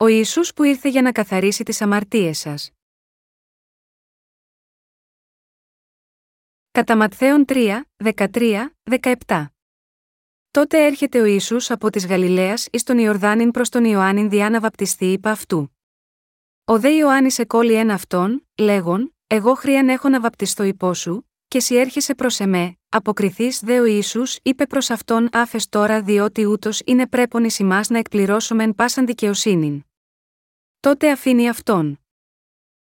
Ο Ιησούς που ήρθε για να καθαρίσει τις αμαρτίες σας. Κατά Ματθαίον 3, 13, 17. Τότε έρχεται ο Ιησούς από της Γαλιλαίας εις τον Ιορδάνην προς τον Ιωάννην διά να βαπτιστεί είπα αυτού. Ο δε Ιωάννης εκόλει ένα αυτόν, λέγον, εγώ χρίαν έχω να βαπτιστώ υπό σου, και σι έρχεσαι προς εμέ, αποκριθείς δε ο Ισού, είπε προς αυτόν άφες τώρα διότι ούτως είναι πρέπον ει να εκπληρώσομεν πάσαν δικαιοσύνην. Τότε αφήνει αυτόν.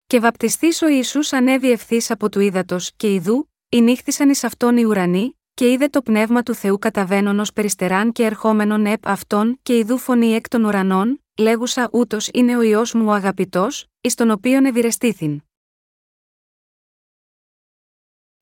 Και βαπτιστής ο Ιησούς ανέβη ευθύς από του ύδατος και ιδού, νύχθησαν εις αυτόν οι ουρανοί, και είδε το πνεύμα του Θεού καταβαίνον ως περιστεράν και ερχόμενον επ αυτόν και ιδού φωνή εκ των ουρανών, λέγουσα ούτως είναι ο ιό μου ο αγαπητός, εις τον οποίον ευηρεστήθην.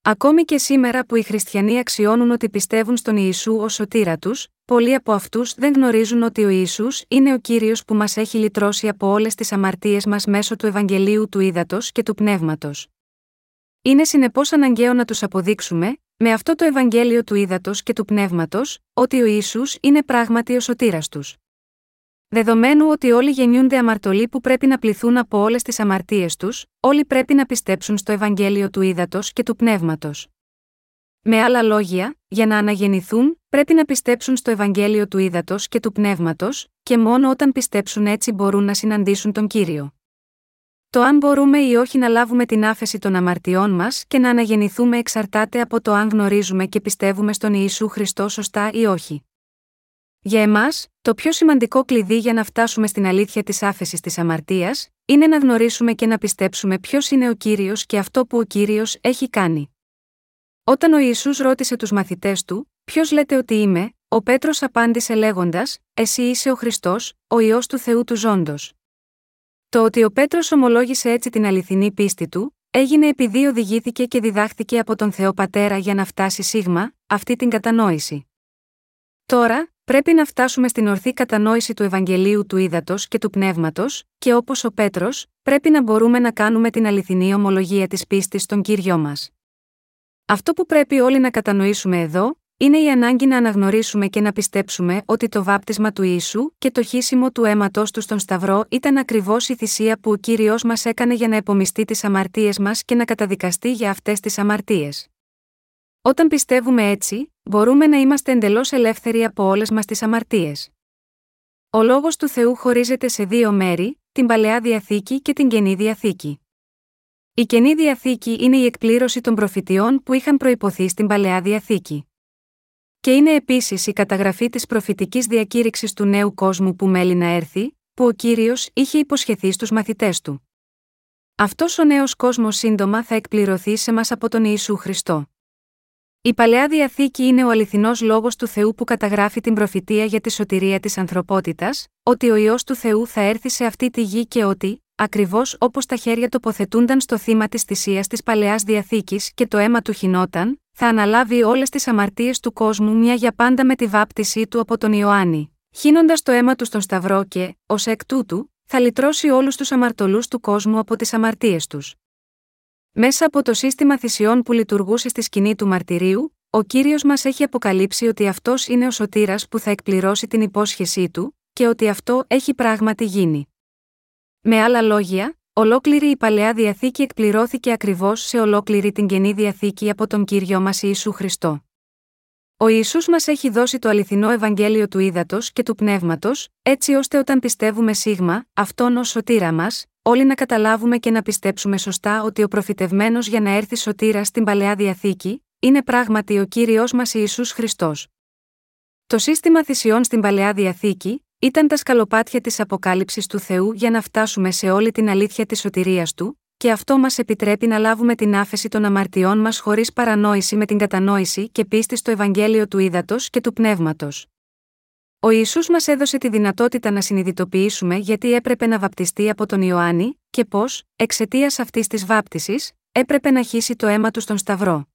Ακόμη και σήμερα που οι χριστιανοί αξιώνουν ότι πιστεύουν στον Ιησού ως σωτήρα τους, πολλοί από αυτούς δεν γνωρίζουν ότι ο Ιησούς είναι ο κύριος που μας έχει λυτρώσει από όλες τις αμαρτίες μας μέσω του Ευαγγελίου του Ήδατος και του Πνεύματος. Είναι συνεπώς αναγκαίο να τους αποδείξουμε, με αυτό το Ευαγγέλιο του Ήδατος και του Πνεύματος, ότι ο Ιησούς είναι πράγματι ο σωτήρας τους. Δεδομένου ότι όλοι γεννιούνται αμαρτωλοί που πρέπει να πληθούν από όλες τις αμαρτίες τους, όλοι πρέπει να πιστέψουν στο Ευαγγέλιο του Ήδατος και του Πνεύματος. Με άλλα λόγια, για να αναγεννηθούν, πρέπει να πιστέψουν στο Ευαγγέλιο του Ήδατος και του Πνεύματος, και μόνο όταν πιστέψουν έτσι μπορούν να συναντήσουν τον κύριο. Το αν μπορούμε ή όχι να λάβουμε την άφεση των αμαρτιών μας και να αναγεννηθούμε εξαρτάται από το αν γνωρίζουμε και πιστεύουμε στον Ιησού Χριστό σωστά ή όχι. Για εμάς, το πιο σημαντικό κλειδί για να φτάσουμε στην αλήθεια της άφεσης της αμαρτίας, είναι να γνωρίσουμε και να πιστέψουμε ποιος είναι ο κύριος και αυτό που ο κύριος έχει κάνει. Όταν ο Ιησούς ρώτησε τους μαθητές του, Ποιος λέτε ότι είμαι, ο Πέτρος απάντησε λέγοντας: Εσύ είσαι ο Χριστός, ο ιό του Θεού του Ζώντος. Το ότι ο Πέτρος ομολόγησε έτσι την αληθινή πίστη του, έγινε επειδή οδηγήθηκε και διδάχθηκε από τον Θεό Πατέρα για να φτάσει σίγμα, αυτή την κατανόηση. Τώρα, Πρέπει να φτάσουμε στην ορθή κατανόηση του Ευαγγελίου του Ήδατος και του Πνεύματος, και όπως ο Πέτρος, πρέπει να μπορούμε να κάνουμε την αληθινή ομολογία της πίστης στον κύριο μας. Αυτό που πρέπει όλοι να κατανοήσουμε εδώ, είναι η ανάγκη να αναγνωρίσουμε και να πιστέψουμε ότι το βάπτισμα του Ιησού και το χύσιμο του αίματό του στον Σταυρό ήταν ακριβώς η θυσία που ο κύριο μας έκανε για να επομιστεί τις αμαρτίες μας και να καταδικαστεί για αυτές τις αμαρτίες. Όταν πιστεύουμε έτσι, μπορούμε να είμαστε εντελώς ελεύθεροι από όλες μας τις αμαρτίες. Ο λόγος του Θεού χωρίζεται σε δύο μέρη, την παλαιά διαθήκη και την καινή διαθήκη. Η καινή διαθήκη είναι η εκπλήρωση των προφητιών που είχαν προϋποθεί στην παλαιά διαθήκη. Και είναι επίσης η καταγραφή της προφητικής διακήρυξης του νέου κόσμου που μέλει να έρθει, που ο κύριος είχε υποσχεθεί στους μαθητές του. Αυτός ο νέος κόσμος σύντομα θα εκπληρωθεί σε μας από τον Ιησού Χριστό. Η παλαιά διαθήκη είναι ο αληθινός λόγος του Θεού που καταγράφει την προφητεία για τη σωτηρία της ανθρωπότητας, ότι ο ιό του Θεού θα έρθει σε αυτή τη γη και ότι, ακριβώς όπως τα χέρια τοποθετούνταν στο θύμα της θυσίας της παλαιάς διαθήκης και το αίμα του χινόταν, θα αναλάβει όλες τις αμαρτίες του κόσμου μια για πάντα με τη βάπτισή του από τον Ιωάννη, χύνοντας το αίμα του στον Σταυρό και, ως εκ τούτου, θα λυτρώσει όλους τους αμαρτωλούς του κόσμου από τις αμαρτίες τους. Μέσα από το σύστημα θυσιών που λειτουργούσε στη σκηνή του μαρτυρίου, ο κύριος μας έχει αποκαλύψει ότι αυτός είναι ο σωτήρας που θα εκπληρώσει την υπόσχεσή του, και ότι αυτό έχει πράγματι γίνει. Με άλλα λόγια, ολόκληρη η παλαιά διαθήκη εκπληρώθηκε ακριβώς σε ολόκληρη την καινή διαθήκη από τον κύριο μας Ιησού Χριστό. Ο Ιησούς μας έχει δώσει το αληθινό Ευαγγέλιο του ύδατο και του πνεύματος, έτσι ώστε όταν πιστεύουμε σίγμα, αυτόν ως σωτήρα μας, όλοι να καταλάβουμε και να πιστέψουμε σωστά ότι ο προφητευμένος για να έρθει σωτήρας στην παλαιά διαθήκη, είναι πράγματι ο κύριος μας Ιησούς Χριστός. Το σύστημα θυσιών στην παλαιά διαθήκη, ήταν τα σκαλοπάτια της αποκάλυψης του Θεού για να φτάσουμε σε όλη την αλήθεια της σωτηρίας του, και αυτό μας επιτρέπει να λάβουμε την άφεση των αμαρτιών μας χωρίς παρανόηση με την κατανόηση και πίστη στο Ευαγγέλιο του Ήδατος και του Πνεύματος. Ο Ιησούς μας έδωσε τη δυνατότητα να συνειδητοποιήσουμε γιατί έπρεπε να βαπτιστεί από τον Ιωάννη και πώς, εξαιτίας αυτής της βάπτισης, έπρεπε να χύσει το αίμα του στον Σταυρό.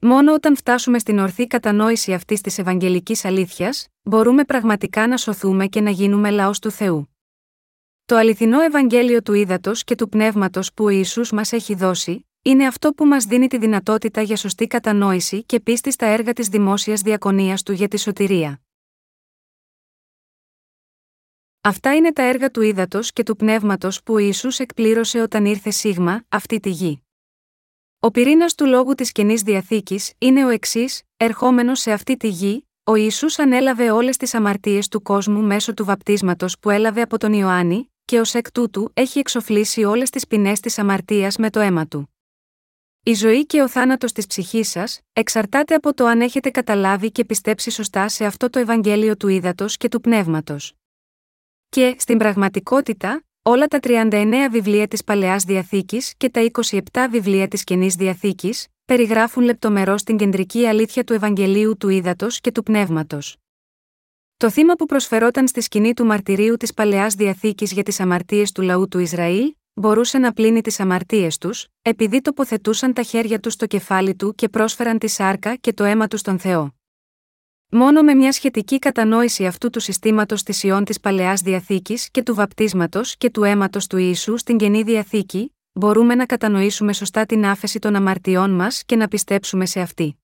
Μόνο όταν φτάσουμε στην ορθή κατανόηση αυτής της Ευαγγελικής αλήθειας, μπορούμε πραγματικά να σωθούμε και να γίνουμε λαός του Θεού. Το αληθινό Ευαγγέλιο του Ήδατος και του Πνεύματος που ο Ιησούς μας έχει δώσει, είναι αυτό που μας δίνει τη δυνατότητα για σωστή κατανόηση και πίστη στα έργα της δημόσιας διακονίας του για τη σωτηρία. Αυτά είναι τα έργα του ύδατος και του πνεύματος που ο Ισού εκπλήρωσε όταν ήρθε σίγμα, αυτή τη γη. Ο πυρήνας του λόγου της καινής διαθήκης είναι ο εξής: Ερχόμενος σε αυτή τη γη, ο Ισού ανέλαβε όλες τις αμαρτίες του κόσμου μέσω του βαπτίσματος που έλαβε από τον Ιωάννη, και ως εκ τούτου έχει εξοφλήσει όλες τις ποινές της αμαρτίας με το αίμα του. Η ζωή και ο θάνατος της ψυχής σας εξαρτάται από το αν έχετε καταλάβει και πιστέψει σωστά σε αυτό το Ευαγγέλιο του ύδατος και του πνεύματος. Και, στην πραγματικότητα, όλα τα 39 βιβλία της Παλαιάς Διαθήκης και τα 27 βιβλία της Καινής Διαθήκης περιγράφουν λεπτομερώς την κεντρική αλήθεια του Ευαγγελίου του ύδατο και του πνεύματος. Το θύμα που προσφερόταν στη σκηνή του μαρτυρίου της Παλαιάς Διαθήκης για τις αμαρτίες του λαού του Ισραήλ, μπορούσε να πλύνει τις αμαρτίες τους, επειδή τοποθετούσαν τα χέρια τους στο κεφάλι του και πρόσφεραν τη σάρκα και το αίμα τους στον Θεό. Μόνο με μια σχετική κατανόηση αυτού του συστήματος της ιών της Παλαιάς Διαθήκης και του βαπτίσματος και του αίματος του Ιησού στην καινή Διαθήκη, μπορούμε να κατανοήσουμε σωστά την άφεση των αμαρτιών μας και να πιστέψουμε σε αυτή.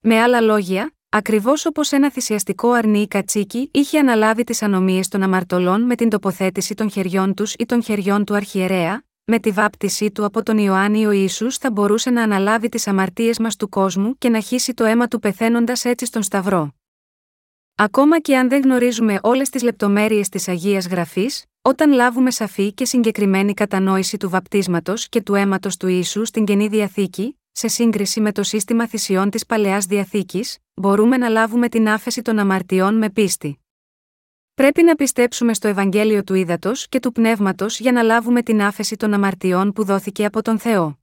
Με άλλα λόγια, ακριβώς όπως ένα θυσιαστικό αρνί κατσίκι είχε αναλάβει τις ανομίες των αμαρτωλών με την τοποθέτηση των χεριών τους ή των χεριών του αρχιερέα, με τη βάπτισή του από τον Ιωάννη ο Ιησούς θα μπορούσε να αναλάβει τις αμαρτίες μας του κόσμου και να χύσει το αίμα του πεθαίνοντας έτσι στον Σταυρό. Ακόμα και αν δεν γνωρίζουμε όλες τις λεπτομέρειες της Αγίας Γραφής, όταν λάβουμε σαφή και συγκεκριμένη κατανόηση του βαπτίσματος και του αίματος του Ιησού στην καινή διαθήκη, σε σύγκριση με το σύστημα θυσιών της παλαιάς διαθήκης, μπορούμε να λάβουμε την άφεση των αμαρτιών με πίστη. Πρέπει να πιστέψουμε στο Ευαγγέλιο του Ήδατος και του Πνεύματος για να λάβουμε την άφεση των αμαρτιών που δόθηκε από τον Θεό.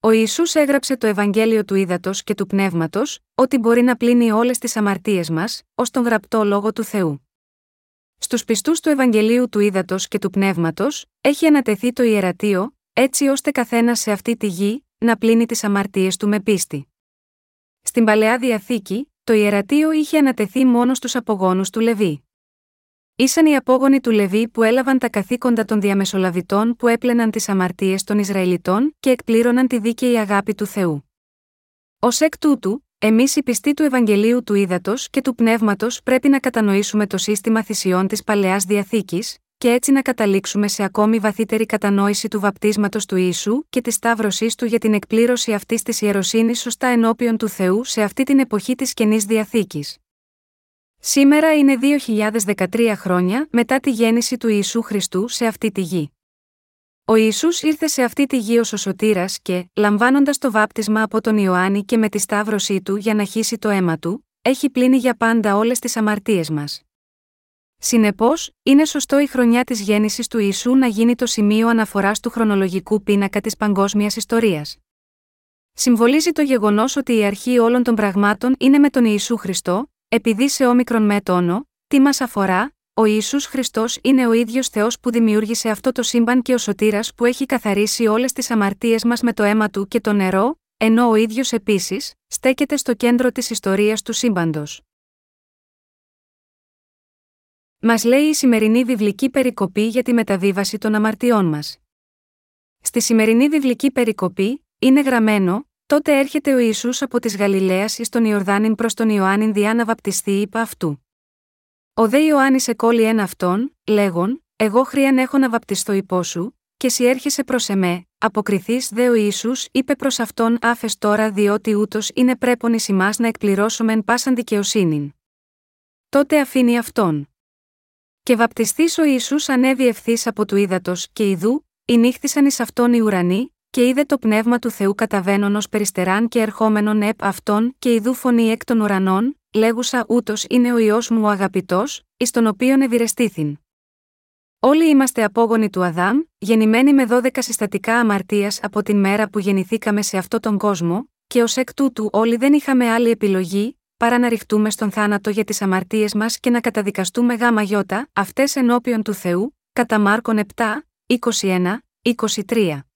Ο Ισού έγραψε το Ευαγγέλιο του Ήδατος και του Πνεύματος, ότι μπορεί να πλύνει όλες τις αμαρτίες μας, ως τον γραπτό λόγο του Θεού. Στους πιστούς του Ευαγγελίου του Ήδατος και του Πνεύματος, έχει ανατεθεί το ιερατείο, έτσι ώστε καθένας σε αυτή τη γη να πλύνει τις αμαρτίες του με πίστη. Στην παλαιά διαθήκη, το ιερατείο είχε ανατεθεί μόνο στους απογόνους του Λεβί. Ήσαν οι απόγονοι του Λεβί που έλαβαν τα καθήκοντα των διαμεσολαβητών που έπλαιναν τις αμαρτίες των Ισραηλιτών και εκπλήρωναν τη δίκαιη αγάπη του Θεού. Ω εκ τούτου, εμείς οι πιστοί του Ευαγγελίου του Ήδατος και του Πνεύματος πρέπει να κατανοήσουμε το σύστημα θυσιών της παλαιάς διαθήκης, και έτσι να καταλήξουμε σε ακόμη βαθύτερη κατανόηση του βαπτίσματος του Ιησού και της σταύρωσής του για την εκπλήρωση αυτής της ιεροσύνης σωστά ενώπιον του Θεού σε αυτή την εποχή της καινής διαθήκης. Σήμερα είναι 2013 χρόνια μετά τη γέννηση του Ιησού Χριστού σε αυτή τη γη. Ο Ιησούς ήρθε σε αυτή τη γη ως ο σωτήρας και, λαμβάνοντας το βάπτισμα από τον Ιωάννη και με τη σταύρωσή του για να χύσει το αίμα του, έχει πλύνει για πάντα όλες τις αμαρτίες μας. Συνεπώς, είναι σωστό η χρονιά της γέννησης του Ιησού να γίνει το σημείο αναφοράς του χρονολογικού πίνακα της παγκόσμιας ιστορίας. Συμβολίζει το γεγονός ότι η αρχή όλων των πραγμάτων είναι με τον Ιησού Χριστό, επειδή σε όμικρον με τόνο, τι μας αφορά, ο Ιησούς Χριστός είναι ο ίδιος Θεός που δημιούργησε αυτό το σύμπαν και ο σωτήρας που έχει καθαρίσει όλες τις αμαρτίες μας με το αίμα του και το νερό, ενώ ο ίδιος επίσης, στέκεται στο κέντρο της ιστορίας του σύμπαντος. Μας λέει η σημερινή βιβλική περικοπή για τη μεταβίβαση των αμαρτιών μας. Στη σημερινή βιβλική περικοπή, είναι γραμμένο, Τότε έρχεται ο Ισού από της Γαλιλαίας εις τον Ιορδάνην προς τον Ιωάννην διά να βαπτιστεί είπα αυτού. Ο δε Ιωάννης εκόλει ένα αυτόν, λέγον, Εγώ χρίαν έχω να βαπτιστώ υπό σου, και σι έρχεσαι προς εμέ, αποκριθείς δε ο Ισού είπε προς αυτόν άφες τώρα διότι ούτως είναι πρέπον εις να εκπληρώσομεν πάσαν δικαιοσύνην. Τότε αφήνει αυτόν. Και βαπτιστής ο Ιησούς ανέβη ευθύς από του ύδατος και ιδού, νύχθησαν εις αυτόν οι ουρανοί, και είδε το πνεύμα του Θεού καταβαίνον ως περιστεράν και ερχόμενον επ αυτόν και ειδού φωνή εκ των ουρανών, λέγουσα ούτως είναι ο ιό μου ο αγαπητός, εις τον οποίον ευηρεστήθην. Όλοι είμαστε απόγονοι του Αδάμ, γεννημένοι με δώδεκα συστατικά αμαρτίας από την μέρα που γεννηθήκαμε σε αυτόν τον κόσμο, και ως εκ τούτου όλοι δεν είχαμε άλλη επιλογή, παρά να ρηχτούμε στον θάνατο για τις αμαρτίες μας και να καταδικαστούμε γάμα γιώτα, αυτές ενώπιον του Θεού, κατά Μάρκον 7, 21, 23.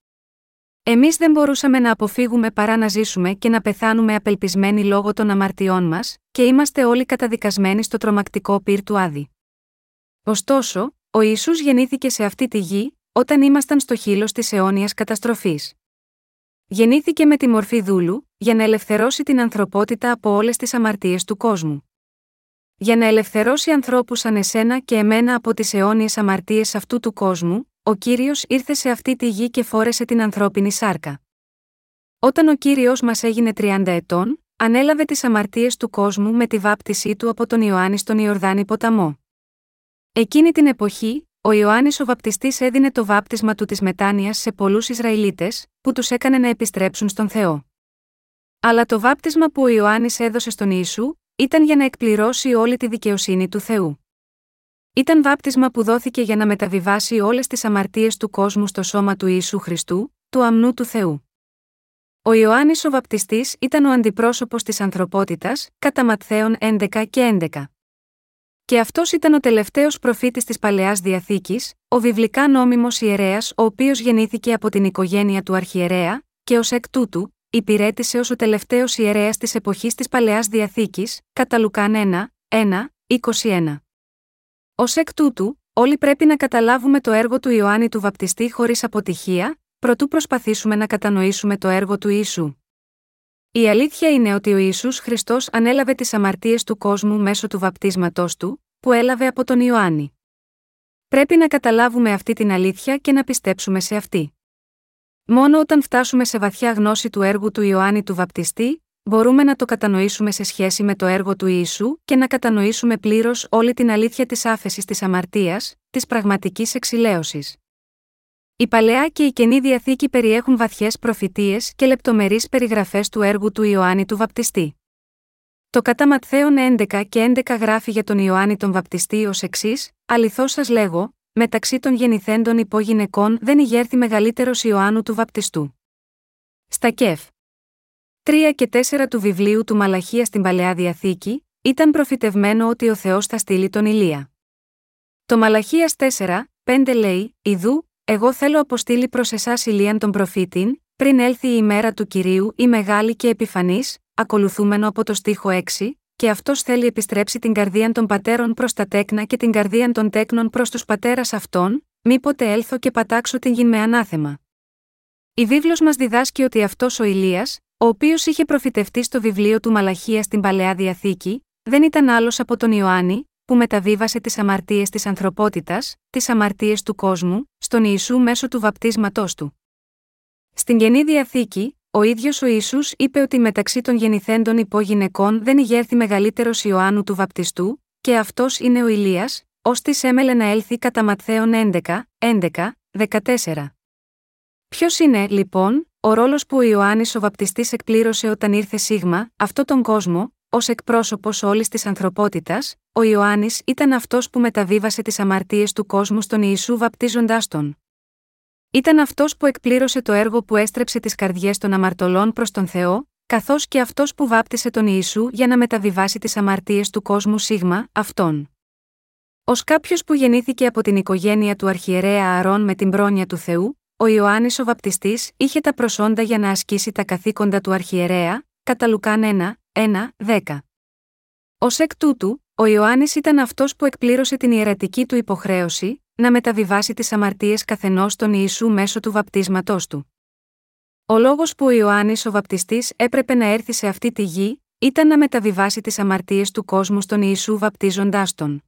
Εμείς δεν μπορούσαμε να αποφύγουμε παρά να ζήσουμε και να πεθάνουμε απελπισμένοι λόγω των αμαρτιών μας, και είμαστε όλοι καταδικασμένοι στο τρομακτικό πυρ του Άδη. Ωστόσο, ο Ιησούς γεννήθηκε σε αυτή τη γη, όταν ήμασταν στο χείλος της αιώνιας καταστροφής. Γεννήθηκε με τη μορφή δούλου, για να ελευθερώσει την ανθρωπότητα από όλες τις αμαρτίες του κόσμου. Για να ελευθερώσει ανθρώπους σαν εσένα και εμένα από τις αιώνιες αμαρτίες αυτού του κόσμου, ο κύριος ήρθε σε αυτή τη γη και φόρεσε την ανθρώπινη σάρκα. Όταν ο κύριος μας έγινε 30 ετών, ανέλαβε τις αμαρτίες του κόσμου με τη βάπτισή του από τον Ιωάννη στον Ιορδάνη ποταμό. Εκείνη την εποχή, ο Ιωάννης ο Βαπτιστής έδινε το βάπτισμα του της μετάνοιας σε πολλούς Ισραηλίτες, που τους έκανε να επιστρέψουν στον Θεό. Αλλά το βάπτισμα που ο Ιωάννης έδωσε στον Ιησού, ήταν για να εκπληρώσει όλη τη δικαιοσύνη του Θεού. Ήταν βάπτισμα που δόθηκε για να μεταβιβάσει όλες τις αμαρτίες του κόσμου στο σώμα του Ιησού Χριστού, του αμνού του Θεού. Ο Ιωάννης ο Βαπτιστής ήταν ο αντιπρόσωπος της ανθρωπότητας, κατά Ματθαίων 11 και 11. Και αυτός ήταν ο τελευταίος προφήτης της παλαιάς διαθήκης, ο βιβλικά νόμιμος ιερέας, ο οποίος γεννήθηκε από την οικογένεια του Αρχιερέα, και ως εκ τούτου, υπηρέτησε ως ο τελευταίος ιερέας της εποχής της παλαιάς διαθήκης, κατά Λουκάν 1, 1, 21. Ω εκ τούτου, όλοι πρέπει να καταλάβουμε το έργο του Ιωάννη του Βαπτιστή χωρίς αποτυχία, προτού προσπαθήσουμε να κατανοήσουμε το έργο του Ιησού. Η αλήθεια είναι ότι ο Ιησούς Χριστός ανέλαβε τις αμαρτίες του κόσμου μέσω του βαπτίσματός του, που έλαβε από τον Ιωάννη. Πρέπει να καταλάβουμε αυτή την αλήθεια και να πιστέψουμε σε αυτή. Μόνο όταν φτάσουμε σε βαθιά γνώση του έργου του Ιωάννη του Βαπτιστή, μπορούμε να το κατανοήσουμε σε σχέση με το έργο του Ιησού και να κατανοήσουμε πλήρως όλη την αλήθεια της άφεσης της αμαρτίας, της πραγματικής εξηλαίωσης. Η παλαιά και η καινή διαθήκη περιέχουν βαθιές προφητείες και λεπτομερείς περιγραφές του έργου του Ιωάννη του Βαπτιστή. Το κατά Ματθαίων 11 και 11 γράφει για τον Ιωάννη τον Βαπτιστή ως εξής: Αληθώς σας λέγω, μεταξύ των γεννηθέντων υπόγυναικών δεν ηγέρθη μεγαλύτερος Ιωάννου του Βαπτιστού. Στα ΚΕΦ. 3 και 4 του βιβλίου του Μαλαχία στην Παλαιά Διαθήκη, ήταν προφητευμένο ότι ο Θεός θα στείλει τον Ηλία. Το Μαλαχίας 4, 5 λέει: Ιδού, εγώ θέλω αποστείλει προς εσάς Ηλίαν τον προφήτην, πριν έλθει η ημέρα του κυρίου η μεγάλη και επιφανής, ακολουθούμενο από το στίχο 6, και αυτός θέλει επιστρέψει την καρδία των πατέρων προς τα τέκνα και την καρδία των τέκνων προς τους πατέρας αυτών, μήποτε έλθω και πατάξω την γη με ανάθεμα. Η βίβλος μας διδάσκει ότι αυτός ο Ηλίας, ο οποίος είχε προφητευτεί στο βιβλίο του Μαλαχία στην παλαιά διαθήκη, δεν ήταν άλλος από τον Ιωάννη, που μεταβίβασε τις αμαρτίες της ανθρωπότητας, τις αμαρτίες του κόσμου, στον Ιησού μέσω του βαπτίσματός του. Στην Καινή Διαθήκη, ο ίδιος ο Ιησούς είπε ότι μεταξύ των γεννηθέντων υπόγυναικών δεν ηγέρθη μεγαλύτερος Ιωάννου του Βαπτιστού, και αυτός είναι ο Ηλίας, ως της έμελε να έλθει κατά Ματθαίων 11, 11, 14. Ποιος είναι, λοιπόν, ο ρόλος που ο Ιωάννης ο Βαπτιστής εκπλήρωσε όταν ήρθε Σίγμα, αυτόν τον κόσμο, ως εκπρόσωπος όλης της ανθρωπότητας, ο Ιωάννης ήταν αυτός που μεταβίβασε τις αμαρτίες του κόσμου στον Ιησού βαπτίζοντάς τον. Ήταν αυτός που εκπλήρωσε το έργο που έστρεψε τις καρδιές των αμαρτωλών προς τον Θεό, καθώς και αυτός που βάπτισε τον Ιησού για να μεταβιβάσει τις αμαρτίες του κόσμου Σίγμα, αυτόν. Ω κάποιος που γεννήθηκε από την οικογένεια του αρχιερέα Αρών με την πρόνοια του Θεού, ο Ιωάννης ο Βαπτιστής είχε τα προσόντα για να ασκήσει τα καθήκοντα του αρχιερέα, κατά Λουκάν 1, 1, 10. Ω εκ τούτου, ο Ιωάννης ήταν αυτός που εκπλήρωσε την ιερατική του υποχρέωση, να μεταβιβάσει τις αμαρτίες καθενός των Ιησού μέσω του βαπτίσματός του. Ο λόγος που ο Ιωάννης ο Βαπτιστής έπρεπε να έρθει σε αυτή τη γη, ήταν να μεταβιβάσει τις αμαρτίες του κόσμου στον Ιησού βαπτίζοντάς τον.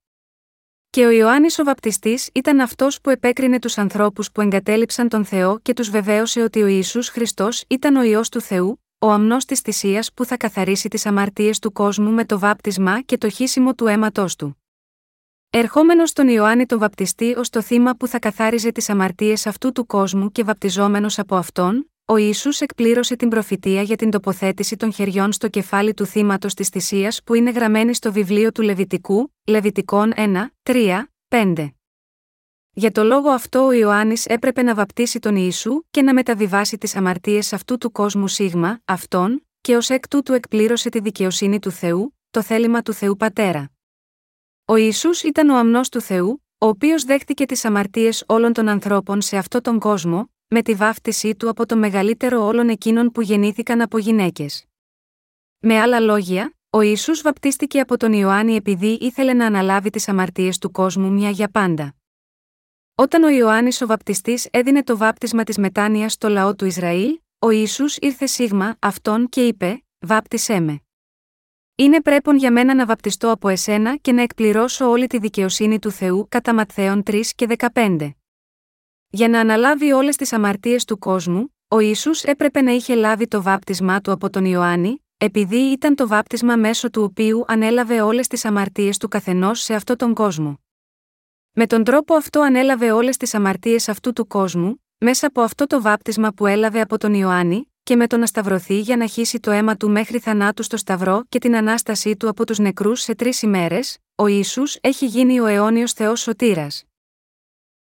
Και ο Ιωάννης ο Βαπτιστής ήταν αυτός που επέκρινε τους ανθρώπους που εγκατέλειψαν τον Θεό και τους βεβαίωσε ότι ο Ιησούς Χριστός ήταν ο ιό του Θεού, ο αμνός της θυσίας που θα καθαρίσει τις αμαρτίες του κόσμου με το βάπτισμα και το χύσιμο του αίματός του. Ερχόμενος στον Ιωάννη τον Βαπτιστή ως το θύμα που θα καθάριζε τις αμαρτίες αυτού του κόσμου και βαπτιζόμενος από αυτόν, ο Ισού εκπλήρωσε την προφητεία για την τοποθέτηση των χεριών στο κεφάλι του θύματος της θυσίας που είναι γραμμένη στο βιβλίο του Λεβιτικού, Λεβιτικών 1, 3, 5. Για το λόγο αυτό ο Ιωάννης έπρεπε να βαπτίσει τον Ιησού και να μεταβιβάσει τις αμαρτίες αυτού του κόσμου σίγμα, αυτόν, και ως εκ τούτου εκπλήρωσε τη δικαιοσύνη του Θεού, το θέλημα του Θεού Πατέρα. Ο Ιησούς ήταν ο αμνός του Θεού, ο οποίος δέχτηκε τις αμαρτίες όλων των ανθρώπων σε αυτόν τον κόσμο, με τη βάφτισή του από το μεγαλύτερο όλων εκείνων που γεννήθηκαν από γυναίκες. Με άλλα λόγια, ο Ιησούς βαπτίστηκε από τον Ιωάννη επειδή ήθελε να αναλάβει τις αμαρτίες του κόσμου μια για πάντα. Όταν ο Ιωάννης ο Βαπτιστής έδινε το βάπτισμα της μετάνοια στο λαό του Ισραήλ, ο Ισού ήρθε σίγμα αυτόν και είπε: Βάπτισέ με. είναι πρέπον για μένα να βαπτιστώ από εσένα και να εκπληρώσω όλη τη δικαιοσύνη του Θεού κατά Ματθαίων 3 και 15. Για να αναλάβει όλες τις αμαρτίες του κόσμου, ο Ιησούς έπρεπε να είχε λάβει το βάπτισμά του από τον Ιωάννη, επειδή ήταν το βάπτισμα μέσω του οποίου ανέλαβε όλες τις αμαρτίες του καθενός σε αυτόν τον κόσμο. Με τον τρόπο αυτό ανέλαβε όλες τις αμαρτίες αυτού του κόσμου, μέσα από αυτό το βάπτισμα που έλαβε από τον Ιωάννη, και με το να σταυρωθεί για να χύσει το αίμα του μέχρι θανάτου στο Σταυρό και την ανάστασή του από τους νεκρούς σε τρεις ημέρες, ο Ιησούς έχει γίνει ο αιώνιος Θεός Σωτήρας.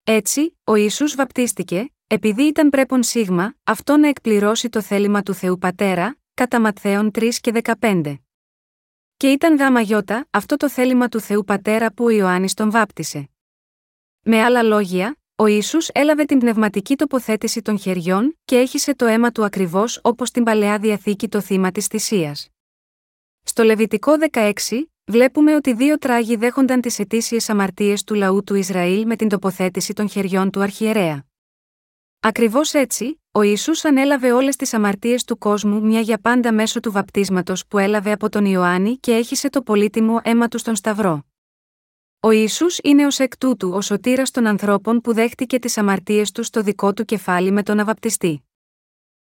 Έτσι, ο Ιησούς βαπτίστηκε, επειδή ήταν πρέπον σίγμα, αυτό να εκπληρώσει το θέλημα του Θεού Πατέρα, κατά Ματθαίων 3 και 15. Και ήταν γάμα γιώτα, αυτό το θέλημα του Θεού Πατέρα που ο Ιωάννης τον βάπτισε. Με άλλα λόγια, ο Ιησούς έλαβε την πνευματική τοποθέτηση των χεριών και έχισε το αίμα του ακριβώς όπως στην παλαιά διαθήκη το θύμα της θυσίας. Στο Λεβιτικό 16, βλέπουμε ότι δύο τράγοι δέχονταν τις ετήσιε αμαρτίες του λαού του Ισραήλ με την τοποθέτηση των χεριών του αρχιερέα. Ακριβώς έτσι, ο Ιησούς ανέλαβε όλες τις αμαρτίες του κόσμου μια για πάντα μέσω του βαπτίσματος που έλαβε από τον Ιωάννη και έχισε το πολύτιμο αίμα του στον Σταυρό. Ο Ισού είναι ως εκ τούτου ο σωτήρας των ανθρώπων που δέχτηκε τις αμαρτίες του στο δικό του κεφάλι με τον αβαπτιστή.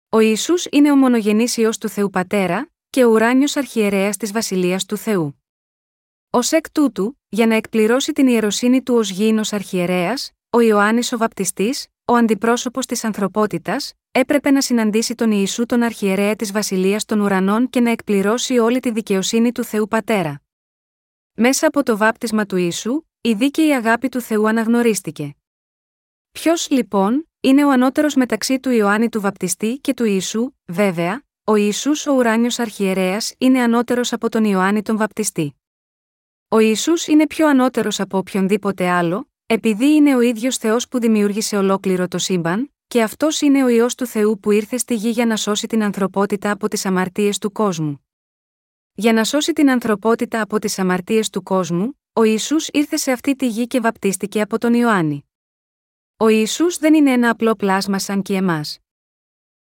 Ο Ισού είναι ο μονογενής ιό του Θεού Πατέρα, και ο ουράνιος αρχιερέας της Βασιλείας του Θεού. Ω εκ τούτου, για να εκπληρώσει την ιεροσύνη του ως γήινος αρχιερέας, ο Ιωάννης ο Βαπτιστής, ο αντιπρόσωπος της ανθρωπότητας, έπρεπε να συναντήσει τον Ιησού τον αρχιερέα της Βασιλείας των Ουρανών και να εκπληρώσει όλη τη δικαιοσύνη του Θεού Πατέρα. Μέσα από το βάπτισμα του Ιησού, η δίκαιη αγάπη του Θεού αναγνωρίστηκε. Ποιος, λοιπόν, είναι ο ανώτερος μεταξύ του Ιωάννη του Βαπτιστή και του Ιησού, βέβαια, ο Ιησούς ο ουράνιος αρχιερέας είναι ανώτερος από τον Ιωάννη τον Βαπτιστή. Ο Ιησούς είναι πιο ανώτερος από οποιονδήποτε άλλο, επειδή είναι ο ίδιος Θεός που δημιούργησε ολόκληρο το σύμπαν, και αυτός είναι ο ιό του Θεού που ήρθε στη γη για να σώσει την ανθρωπότητα από τις αμαρτίες του κόσμου. Για να σώσει την ανθρωπότητα από τις αμαρτίες του κόσμου, ο Ιησούς ήρθε σε αυτή τη γη και βαπτίστηκε από τον Ιωάννη. Ο Ιησούς δεν είναι ένα απλό πλάσμα σαν και εμάς.